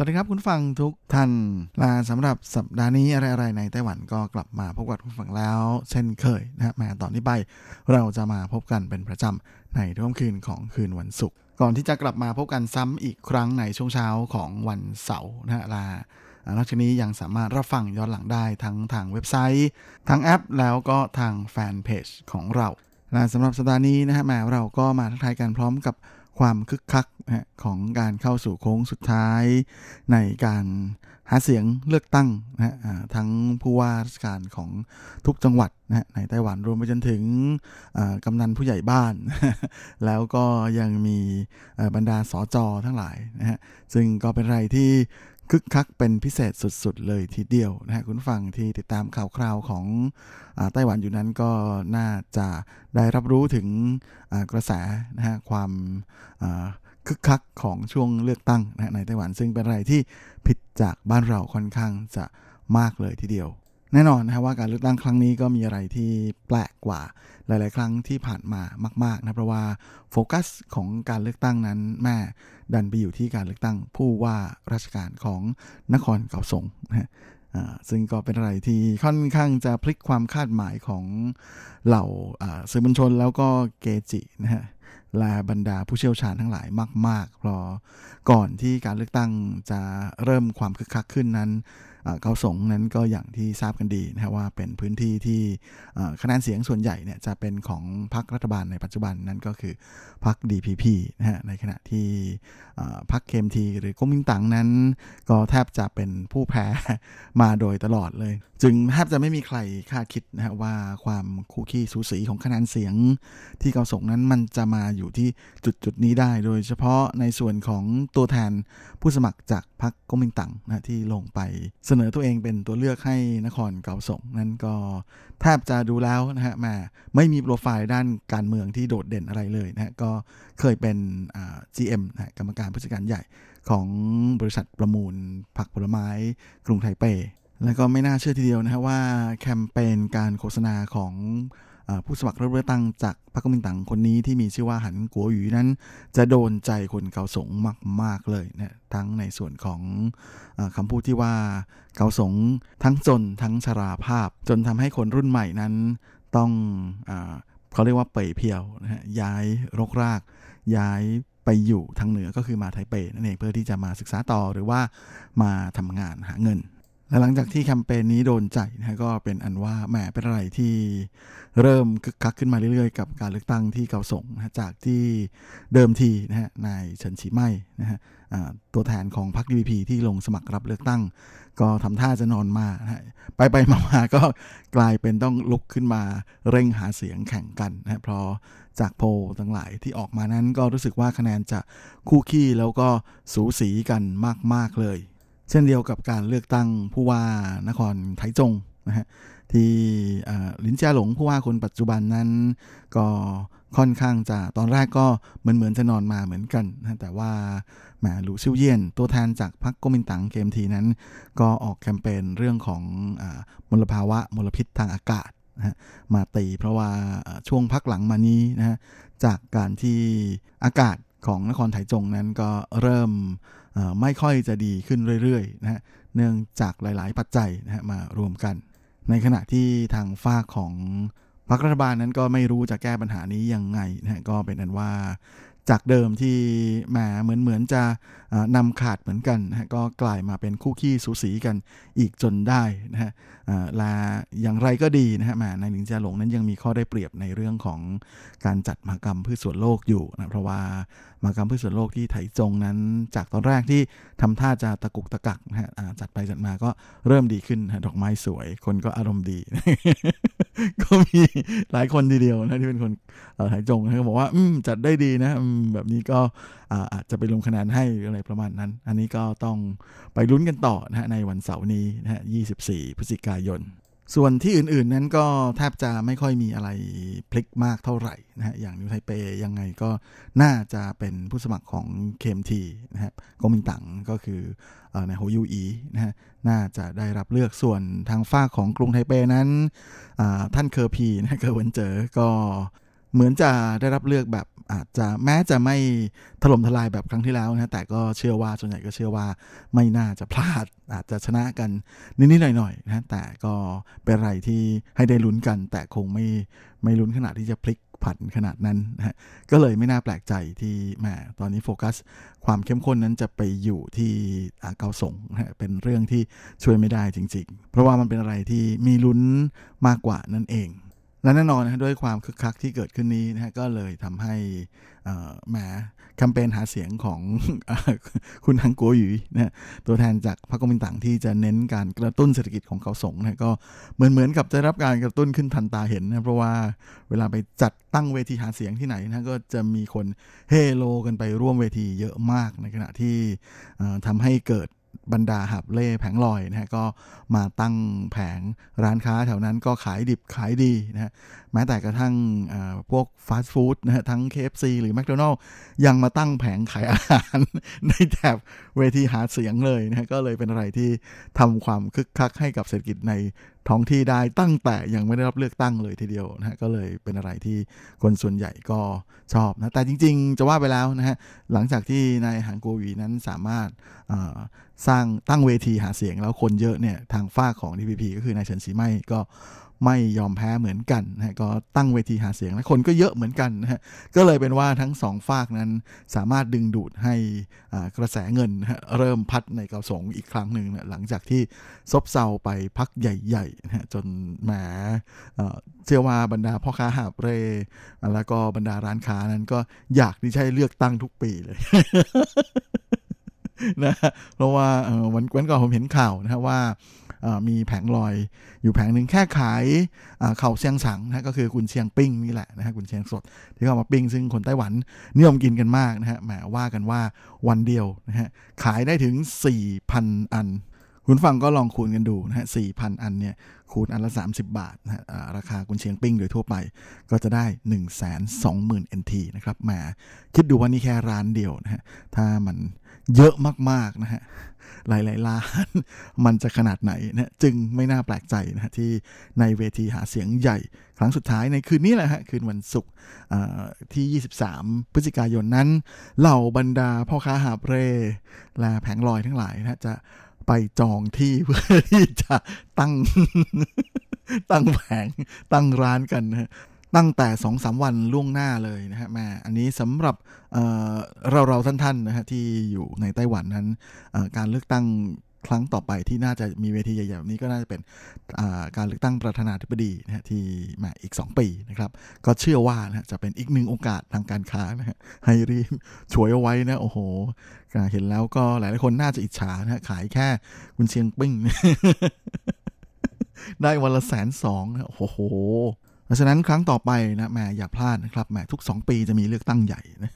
สวัสดีครับคุณฟังทุกท่านลาสำหรับสัปดาห์นี้อะไรๆในไต้หวันก็กลับมาพบกับคุณฟังแล้ว เช่นเคยนะฮะมาตอนนี้ไป เราจะมาพบกันเป็นประจำในทุ่มคืนของคืนวันศุกร์ก่อนที่จะกลับมาพบกันซ้ำอีกครั้งในช่วงเช้าของวันเสาร์นะฮะลานอกจากนี้ยังสามารถรับฟังย้อนหลังได้ทั้งทางเว็บไซต์ ทางแอปแล้วก็ทางแฟนเพจของเราและสำหรับสัปดาห์นี้นะฮะแมเราก็มาทักทายกันพร้อมกับ ความคึกคักของการเข้าสู่โค้งสุดท้ายในการหาเสียงเลือกตั้งนะทั้งผู้ว่าราชการของทุกจังหวัดนะในไต้หวันรวมไปจนถึงกำนันผู้ใหญ่บ้าน แล้วก็ยังมีบรรดาสอจอทั้งหลายนะฮะซึ่งก็เป็นอะไรที่ คึกคักเป็นพิเศษสุดๆเลยทีเดียวนะฮะคุณฟังที่ติดตามข่าวคราวของอไต้หวันอยู่นั้นก็น่าจะได้รับรู้ถึงกระแสนะฮะความคึกคักของช่วงเลือกตั้งนะในไต้หวันซึ่งเป็นอะไรที่ผิดจากบ้านเราค่อนข้างจะมากเลยทีเดียว แน่นอนนะว่าการเลือกตั้งครั้งนี้ก็มีอะไรที่แปลกกว่าหลาย ๆ ครั้งที่ผ่านมามาก ๆ นะเพราะว่าโฟกัสของการเลือกตั้งนั้นแม่ ดันไปอยู่ที่การเลือกตั้งผู้ว่าราชการของนครเก่าสงนะซึ่งก็เป็นอะไรที่ค่อนข้างจะพลิกความคาดหมายของเหล่าสื่อมวลชนแล้วก็เกจินะฮะและบรรดาผู้เชี่ยวชาญทั้งหลายมากๆเพราะก่อนที่การเลือกตั้งจะเริ่มความคึกคักขึ้นนั้น เกาสงนั้นก็อย่างที่ทราบกันดีนะว่าเป็นพื้นที่ที่คะแนนเสียงส่วนใหญ่เนี่ยจะเป็นของพรรครัฐบาลในปัจจุบันนั่นก็คือพรรค DPP นะฮะในขณะที่พรรคเคมทีหรือก๊กมินตั๋งนั้น ก็แทบจะเป็นผู้แพ้มาโดยตลอดเลย จึงแทบจะไม่มีใครคาดคิดนะฮะว่าความคู่ขี้สูสีของคะแนนเสียงที่เกาสงนั้นมันจะมาอยู่ที่จุดจุดนี้ได้ โดยเฉพาะในส่วนของตัวแทนผู้สมัครจากพรรคก๊กมินตั๋งนะที่ลงไปเสนนอตัวเองเป็นตัวเลือกให้นครเก่าสงนั้นก็แทบจะดูแล้วนะฮะมาไม่มีโปรไฟล์ด้านการเมืองที่โดดเด่นอะไรเลยนะฮะก็เคยเป็น GM นะกรรมการผู้จัดการใหญ่ของบริษัทประมูลผักผลไม้กรุงไทเป แล้วก็ไม่น่าเชื่อทีเดียวนะฮะว่าแคมเปญการโฆษณาของ ผู้สมัครเลือกตั้งจากพรรคกมินตั๋งคนนี้ที่มีชื่อว่าหันกัวหยูนั้น จะโดนใจคนเกาสงมาก ๆ เลยนะทั้งในส่วนของอคำพูดที่ว่าเกาสงทั้งจนทั้งชราภาพ จนทำให้คนรุ่นใหม่นั้นต้องอเขาเรียกว่าเป่ยเพียวนะฮะย้ายรกราก ย้ายไปอยู่ทางเหนือก็คือมาไทเปนั่นเองเพื่อที่จะมาศึกษาต่อหรือว่ามาทำงานหาเงิน และหลังจากที่แคมเปญนี้โดนใจนะก็เป็นอันว่าแหมเป็นอะไรที่เริ่มคึกคักขึ้นมาเรื่อยๆ กับการเลือกตั้งที่เกาสงนะจากที่เดิมทีนะฮะนายเฉินฉีไม่นะฮะตัวแทนของพรรคดีพีที่ลงสมัครรับเลือกตั้ง ก็ทำท่าจะนอนมานะไปไปมาๆก็กลายเป็นต้องลุกขึ้นมาเร่งหาเสียงแข่งกันนะเพราะจากโพลทั้งหลายที่ออกมานั้นก็รู้สึกว่าคะแนนจะคู่ขี้แล้วก็สูสีกันมากๆเลย เช่นเดียวกับการเลือกตั้งผู้ว่านครไทจงนะฮะที่ลินเจียหลงผู้ว่าคนปัจจุบันนั้น ก็ค่อนข้างจะตอนแรกก็เหมือนเหมือนจะนอนมาเหมือนกันนะแต่ว่าแหมหลูซิวเยียน ตัวแทนจากพรรคก๊กมินตั๋งเกมทีนั้น ก็ออกแคมเปญเรื่องของอมลภาวะมลพิษทางอากาศนะมาตีเพราะว่าช่วงพักหลังมานี้นะฮะจากการที่อากาศของนครไถจงนั้นก็เริ่ม ไม่ค่อยจะดีขึ้นเรื่อยๆนะฮะเนื่องจากหลายๆปัจจัยนะฮะมารวมกัน ในขณะที่ทางฝ้าของพรรครัฐบาลนั้นก็ไม่รู้จะแก้ปัญหานี้ยังไงนะฮะก็เป็นนั้นว่าจากเดิมที่แหมเหมือนเหมือนจะนำขาดเหมือนกันนะก็กลายมาเป็นคู่ขี้สูสีกันอีกจนได้นะฮะลาอย่างไรก็ดีนะฮะแหมในหลิงเจียหลงนั้นยังมีข้อได้เปรียบในเรื่องของการจัดมหกรรมพืชสวนโลกอยู่นะเพราะว่ามหกรรมพืชสวนโลกที่ไถจงนั้น จากตอนแรกที่ทำท่าจะตะกุกตะกักนะฮะจัดไปจัดมาก็เริ่มดีขึ้นดอกไม้สวย คนก็อารมณ์ดี ก็มีหลายคนทีเดียวนะที่เป็นคนไถจงเขาบอกว่า อืจัดได้ดีนะแบบนี้ก็ อาจจะไปลงคะแนนให้อะไรประมาณนั้น อันนี้ก็ต้องไปลุ้นกันต่อนะฮะในวันเสาร์นี้นะฮะ 24 พฤศจิกายน ส่วนที่อื่นๆนั้นก็แทบจะไม่ค่อยมีอะไรพลิกมากเท่าไหร่นะฮะ อย่างนิวไทเปยังไงก็น่าจะเป็นผู้สมัครของเคมทีนะฮะกมินตังก็คือในโฮยูอีนะฮะน่าจะได้รับเลือกส่วนทางฝ้าของกรุงไทเปนั้นท่านเคอ P นะเคอเหวินเจ๋อก็ เหมือนจะได้รับเลือกแบบอาจจะแม้จะไม่ถล่มทลายแบบครั้งที่แล้วนะแต่ก็เชื่อว่าส่วนใหญ่ก็เชื่อว่าไม่น่าจะพลาด อาจจะชนะกันนิดๆหน่อยๆนะแต่ก็เป็นอะไรที่ให้ได้ลุ้นกัน แต่คงไม่ไม่ลุ้นขนาดที่จะพลิกผันขนาดนั้นนะก็เลยไม่น่าแปลกใจที่แหมตอนนี้โฟกัส ความเข้มข้นนั้นจะไปอยู่ที่เกาสงนะเป็นเรื่องที่ช่วยไม่ได้จริง ๆ เพราะว่ามันเป็นอะไรที่มีลุ้นมากกว่านั่นเอง และแน่นอนนะด้วยความคึกคักที่เกิดขึ้นนี้นะฮะก็เลยทำให้แหมแคมเปญหาเสียงของคุณฮังกัวหยูนะตัวแทนจากพรรคกมินต่างที่จะเน้นการกระตุ้นเศรษฐกิจของเขาสงนะก็เหมือนเหมือนกับจะรับการกระตุ้นขึ้นทันตาเห็นนะเพราะว่าเวลาไปจัดตั้งเวทีหาเสียงที่ไหนนะก็จะมีคนเฮโลกันไปร่วมเวทีเยอะมากในขณะที่ทำให้เกิด บรรดาหับเล่แผงลอยนะฮะก็มาตั้งแผงร้านค้าแถวนั้นก็ขายดิบขายดีนะฮะแม้แต่กระทั่งพวกฟาสต์ฟู้ดนะฮะทั้ง KFC หรือ McDonald ยังมาตั้งแผงขายอาหาร ในแถบเวทีหาเสียงเลยนะฮะก็เลยเป็นอะไรที่ทำความคึกคักให้กับเศรษฐกิจใน ท้องที่ได้ตั้งแต่ยังไม่ได้รับเลือกตั้งเลยทีเดียวนะฮะก็เลยเป็นอะไรที่คนส่วนใหญ่ก็ชอบนะแต่จริง ๆ จะว่าไปแล้วนะฮะหลังจากที่นายหางโกวีนั้นสามารถสร้างตั้งเวทีหาเสียงแล้วคนเยอะเนี่ยทางฝ้าของ DPP ก็คือนายเฉินสีไม่ก็ ไม่ยอมแพ้เหมือนกันนะก็ตั้งเวทีหาเสียงและคนก็เยอะเหมือนกันนะฮะก็เลยเป็นว่าทั้งสองฝากนั้นสามารถดึงดูดให้กระแสเงินนะเริ่มพัดในเกาสงอีกครั้งหนึ่งนะหลังจากที่ซบเซาไปพักใหญ่ๆนะจนแหมเชื่อว่าบรรดาพ่อค้าหาบเร่ แล้วก็บรรดาร้านค้านั้นก็อยากที่จะเลือกตั้งทุกปีเลยนะเพราะว่าวันก่อนผมเห็นข่าวนะว่า มีแผงลอย อยู่แผงหนึ่งแค่ขายเข่าเชียงสังนะก็คือกุนเชียงปิ้งนี่แหละนะฮะกุนเชียงสดที่เขามาปิ้งซึ่งคนไต้หวันนิยมกินกันมากนะฮะแหมว่ากันว่าวันเดียวนะฮะขายได้ถึง 4,000 อันคุณฟังก็ลองคูณกันดูนะฮะสี่พันอันเนี่ยคูณอันละ 30 บาทนะฮะราคากุนเชียงปิ้งโดยทั่วไปก็จะได้ 1 2 0 0 0 0 NT นะครับแหมคิดดูว่านี่แค่ร้านเดียวนะฮะถ้ามัน เยอะมากๆนะฮะหลายๆล้านมันจะขนาดไหนนะจึงไม่น่าแปลกใจนะที่ในเวทีหาเสียงใหญ่ ครั้งสุดท้ายในคืนนี้แหละฮะคืนวันศุกร์ที่ 23 พฤศจิกายนนั้น เหล่าบรรดาพ่อค้าหาเร่และแผงลอยทั้งหลายนะจะไปจองที่เพื่อที่จะตั้งตั้งแผงตั้งร้านกันนะ ตั้งแต่สองสามวันล่วงหน้าเลยนะฮะแม่อันนี้สำหรับเราเราท่านๆนะฮะที่อยู่ในไต้หวันนั้นการเลือกตั้งครั้งต่อไปที่น่าจะมีเวทีใหญ่ๆแบบนี้ก็น่าจะเป็นการเลือกตั้งประธานาธิบดีนะฮะที่มาอีก 2 ปีนะครับก็เชื่อว่านะจะเป็นอีกหนึ่งโอกาสทางการค้านะฮะให้รีบช่วยเอาไว้นะโอ้โหเห็นแล้วก็หลายๆคนน่าจะอิจฉานะขายแค่กุนเชียงปิ้ง ได้วันละแสนสองโอ้โห เพราะฉะนั้นครั้งต่อไปนะแม่อย่าพลาดนะครับแม่ทุก 2 ปีจะมีเลือกตั้งใหญ่นะ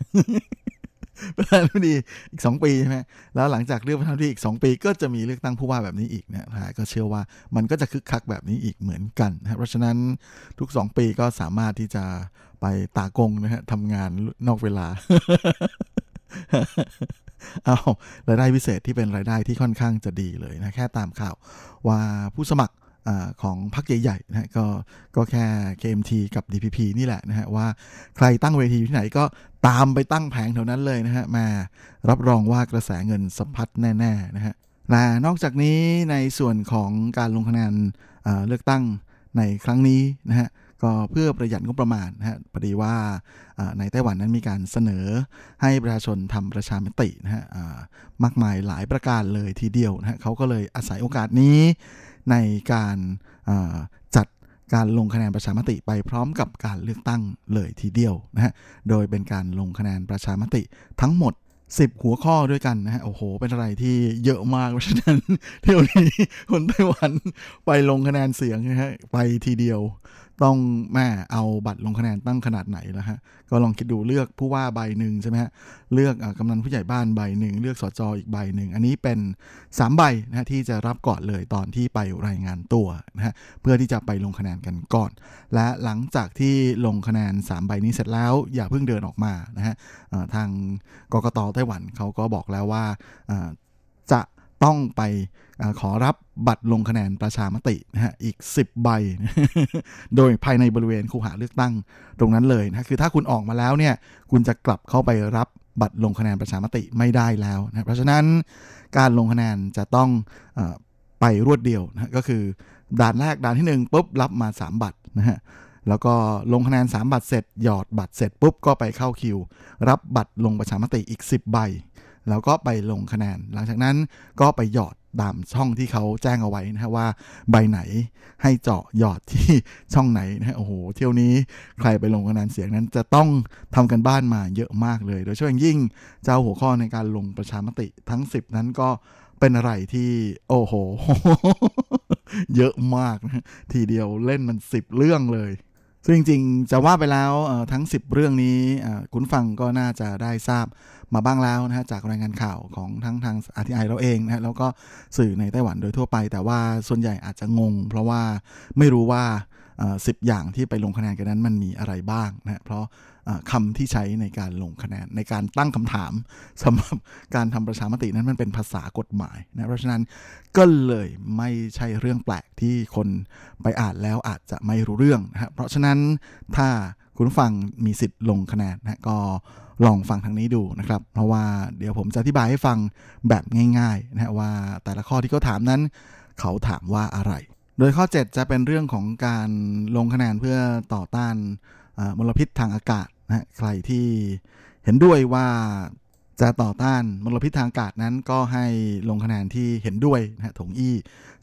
ประธานาธิบดีอีก 2 ปีใช่ไหมแล้วหลังจากเลือกประธานาธิบดีอีก 2 ปี ก็จะมีเลือกตั้งผู้ว่าแบบนี้อีกนะฮะก็เชื่อว่ามันก็จะคึกคักแบบนี้อีกเหมือนกันนะเพราะฉะนั้นทุก 2 ปีก็สามารถที่จะไปตากงนะฮะทำงานนอกเวลาเอารายได้พิเศษที่เป็นรายได้ที่ค่อนข้างจะดีเลยนะ แค่ตามข่าวว่าผู้สมัคร ของพรรคใหญ่ๆนะก็ก็แค่ KMT กับ DPP นี่แหละนะฮะว่าใครตั้งเวทีอยู่ที่ไหนก็ตามไปตั้งแผงแถวนั้นเลยนะฮะมารับรองว่ากระแสเงินสะพัดแน่ๆนะฮะและนอกจากนี้ในส่วนของการลงคะแนนเลือกตั้งในครั้งนี้นะฮะก็เพื่อประหยัดงบประมาณนะฮะพอดีว่าในไต้หวันนั้นมีการเสนอให้ประชาชนทำประชามตินะฮะมากมายหลายประการเลยทีเดียวนะฮะเขาก็เลยอาศัยโอกาสนี้ ในการจัดการลงคะแนนประชามติไปพร้อมกับการเลือกตั้งเลยทีเดียวนะฮะ โดยเป็นการลงคะแนนประชามติทั้งหมด 10 หัวข้อด้วยกันนะฮะ โอ้โห เป็นอะไรที่เยอะมาก เพราะฉะนั้นเที่ยวนี้คนไต้หวันไปลงคะแนนเสียงนะฮะ ไปทีเดียวต้องแม่เอาบัตรลงคะแนนตั้งขนาดไหนแล้วฮะก็ลองคิดดูเลือกผู้ว่าใบหนึ่งใช่ไหมฮะเลือกกำนันผู้ใหญ่บ้านใบหนึ่งเลือกสจออีกใบหนึ่งอันนี้เป็น 3 ใบนะฮะที่จะรับก่อนเลยตอนที่ไปรายงานตัวนะฮะเพื่อที่จะไปลงคะแนนกันก่อน และหลังจากที่ลงคะแนน 3 ใบนี้เสร็จแล้วอย่าเพิ่งเดินออกมานะฮะทางกกตไต้หวันเขาก็บอกแล้วว่าจะ ต้องไปอขอรับบัตรลงคะแนนประชามตินะฮะอีก 10 ใบ โดยภายในบริเวณคูหาเลือกตั้งตรงนั้นเลยนะคือถ้าคุณออกมาแล้วเนี่ยคุณจะกลับเข้าไปรับบัตรลงคะแนนประชามติไม่ได้แล้วนะเพราะฉะนั้นการลงคะแนนจะต้องอไปรวดเดียวนะก็คือด่านแรกด่านที่ 1ปุ๊บรับมา 3 บัตรนะฮะแล้วก็ลงคะแนน 3 บัตรเสร็จ หยอดบัตรเสร็จปุ๊บก็ไปเข้าคิว รับบัตรลงประชามติอีก 10 ใบ แล้วก็ไปลงคะแนน หลังจากนั้นก็ไปหยอดตามช่องที่เขาแจ้งเอาไว้นะฮะว่าใบไหนให้เจาะหยอดที่ช่องไหนนะฮะโอ้โหเที่ยวนี้ใครไปลงคะแนนเสียงนั้นจะต้องทำกันบ้านมาเยอะมากเลย โดยเฉพาะอย่างยิ่งเจ้าหัวข้อในการลงประชามติทั้ง 10 นั้นก็เป็นอะไรที่โอ้โห เยอะมากนะทีเดียวเล่นมัน 10 เรื่องเลยซึ่งจริงๆจะว่าไปแล้วทั้ง 10 เรื่องนี้คุณฟังก็น่าจะได้ทราบ มาบ้างแล้วนะฮะจากรายงานข่าวของทั้งทางอาทีไอเราเองนะแล้วก็สื่อในไต้หวันโดยทั่วไป แต่ว่าส่วนใหญ่อาจจะงง เพราะว่าไม่รู้ว่าสิบอย่างที่ไปลงคะแนนกันนั้นมันมีอะไรบ้างนะเพราะคำที่ใช้ในการลงคะแนนในการตั้งคำถามสำหรับการทำประชามตินั้นมันเป็นภาษากฎหมายนะเพราะฉะนั้นก็เลยไม่ใช่เรื่องแปลกที่คนไปอ่านแล้วอาจจะไม่รู้เรื่องนะเพราะฉะนั้นถ้าคุณฟังมีสิทธิ์ลงคะแนนนะก็ ลองฟังทางนี้ดูนะครับ เพราะว่าเดี๋ยวผมจะอธิบายให้ฟังแบบง่ายๆนะว่าแต่ละข้อที่เขาถามนั้น เขาถามว่าอะไร โดยข้อ 7 จะเป็นเรื่องของการลงคะแนนเพื่อต่อต้านมลพิษทางอากาศนะใครที่เห็นด้วยว่า จะต่อต้านมลพิษทางอากาศนั้นก็ให้ลงคะแนนที่เห็นด้วยนะถงอี้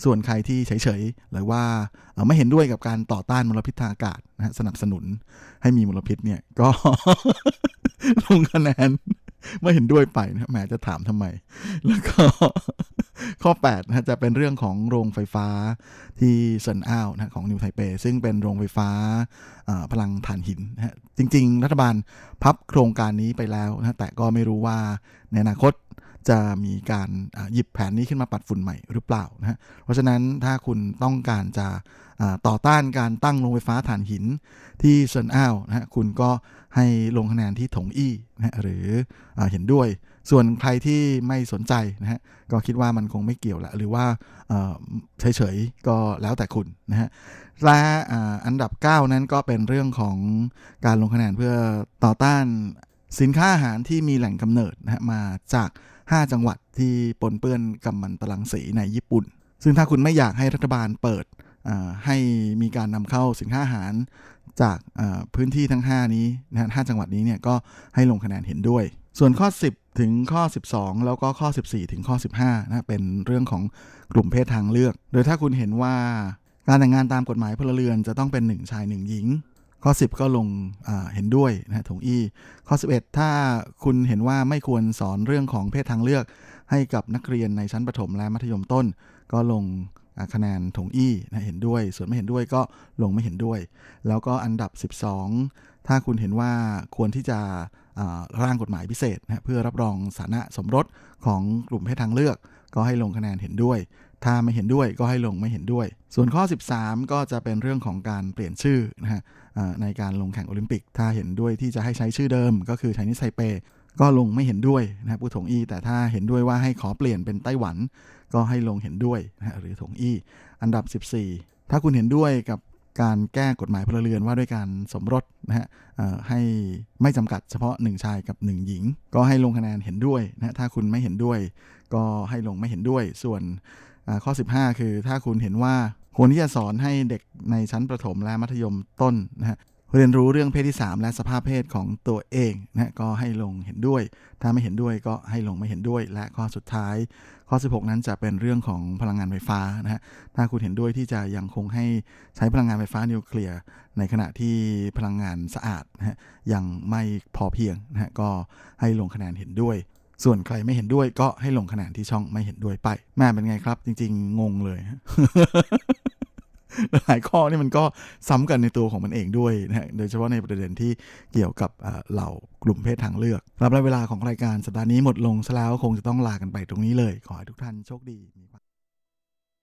ส่วนใครที่เฉยๆหรือว่าไม่เห็นด้วยกับการต่อต้านมลพิษทางอากาศนะสนับสนุนให้มีมลพิษเนี่ยก็ลงคะแนน ไม่เห็นด้วยไปนะแหมจะถามทำไม แล้วก็ข้อ8นะจะเป็นเรื่องของโรงไฟฟ้าที่เซินอ้าวนะของนิวไทเป ซึ่งเป็นโรงไฟฟ้าพลังถ่านหินนะจริง ๆ รัฐบาลพับโครงการนี้ไปแล้วนะแต่ก็ไม่รู้ว่าในอนาคตจะมีการหยิบแผนนี้ขึ้นมาปัดฝุ่นใหม่หรือเปล่านะเพราะฉะนั้นถ้าคุณต้องการจะต่อต้านการตั้งโรงไฟฟ้าถ่านหินที่เซินอ้าวนะคุณก็ ให้ลงคะแนนที่ถงอี้นะหรืออเห็นด้วย ส่วนใครที่ไม่สนใจนะฮะก็คิดว่ามันคงไม่เกี่ยวแหละหรือว่าเฉยๆก็แล้วแต่คุณนะฮะและอันดับ 9 นั้นก็เป็นเรื่องของการลงคะแนนเพื่อต่อต้านสินค้าอาหารที่มีแหล่งกำเนิดนะฮะมาจาก 5 จังหวัดที่ปนเปื้อนกัมมันตรังสีในญี่ปุ่น ซึ่งถ้าคุณไม่อยากให้รัฐบาลเปิดให้มีการนำเข้าสินค้าอาหาร จากพื้นที่ทั้ง 5 นี้นะหจังหวัดนี้เนี่ยก็ให้ลงคะแนนเห็นด้วย ส่วนข้อ 10 ถึงข้อ 12 แล้วก็ข้อ 14 ถึงข้อ 15นะเป็นเรื่องของกลุ่มเพศทางเลือก โดยถ้าคุณเห็นว่าการแต่งงานตามกฎหมายพลเรือนจะต้องเป็น 1 ชาย 1 หญิง ข้อ 10 ก็ลงเห็นด้วยนะถงอี้ข้อ 11 ถ้าคุณเห็นว่าไม่ควรสอนเรื่องของเพศทางเลือก ให้กับนักเรียนในชั้นประถมและมัธยมต้น ก็ลง คะแนนถงอี้นะเห็นด้วย ส่วนไม่เห็นด้วยก็ลงไม่เห็นด้วย แล้วก็อันดับ 12 ถ้าคุณเห็นว่าควรที่จะร่างกฎหมายพิเศษนะเพื่อรับรองสถานะสมรสของกลุ่มเพศทางเลือก ก็ให้ลงคะแนนเห็นด้วย ถ้าไม่เห็นด้วยก็ให้ลงไม่เห็นด้วย ส่วนข้อ 13 ก็จะเป็นเรื่องของการเปลี่ยนชื่อนะฮะในการลงแข่งโอลิมปิก ถ้าเห็นด้วยที่จะให้ใช้ชื่อเดิม ก็คือไชนีสไทเปก็ลงไม่เห็นด้วยนะผู้ถงอีแต่ถ้าเห็นด้วยว่าให้ขอเปลี่ยนเป็นไต้หวัน ก็ให้ลงเห็นด้วยนะหรือถงอี้ อันดับ 14 ถ้าคุณเห็นด้วยกับการแก้กฎหมายพลเรือนว่าด้วยการสมรสนะฮะให้ไม่จำกัดเฉพาะ 1 ชายกับ 1 หญิง ก็ให้ลงคะแนนเห็นด้วยนะถ้าคุณไม่เห็นด้วย ก็ให้ลงไม่เห็นด้วย ส่วนข้อ 15 คือถ้าคุณเห็นว่าควรที่จะสอนให้เด็กในชั้นประถมและมัธยมต้นนะฮะ เรียนรู้เรื่องเพศที่ 3 และสภาพเพศของตัวเองนะก็ให้ลงเห็นด้วย ถ้าไม่เห็นด้วยก็ให้ลงไม่เห็นด้วย และข้อสุดท้าย ข้อ 16 นั้นจะเป็นเรื่องของพลังงานไฟฟ้านะฮะถ้าคุณเห็นด้วยที่จะยังคงให้ใช้พลังงานไฟฟ้านิวเคลียร์ในขณะที่พลังงานสะอาดนะฮะยังไม่พอเพียงนะฮะก็ให้ลงคะแนนเห็นด้วยส่วนใครไม่เห็นด้วยก็ให้ลงคะแนนที่ช่องไม่เห็นด้วยไป แม่เป็นไงครับ จริง ๆ งงเลย หลายข้อนี่มันก็ซ้ำกันในตัวของมันเองด้วยนะฮะโดยเฉพาะในประเด็นที่เกี่ยวกับเหล่ากลุ่มเพศทางเลือกรับเวลาของรายการสัปดาห์นี้หมดลงซะแล้วคงจะต้องลากันไปตรงนี้เลย ขอให้ทุกท่านโชคดีมีความ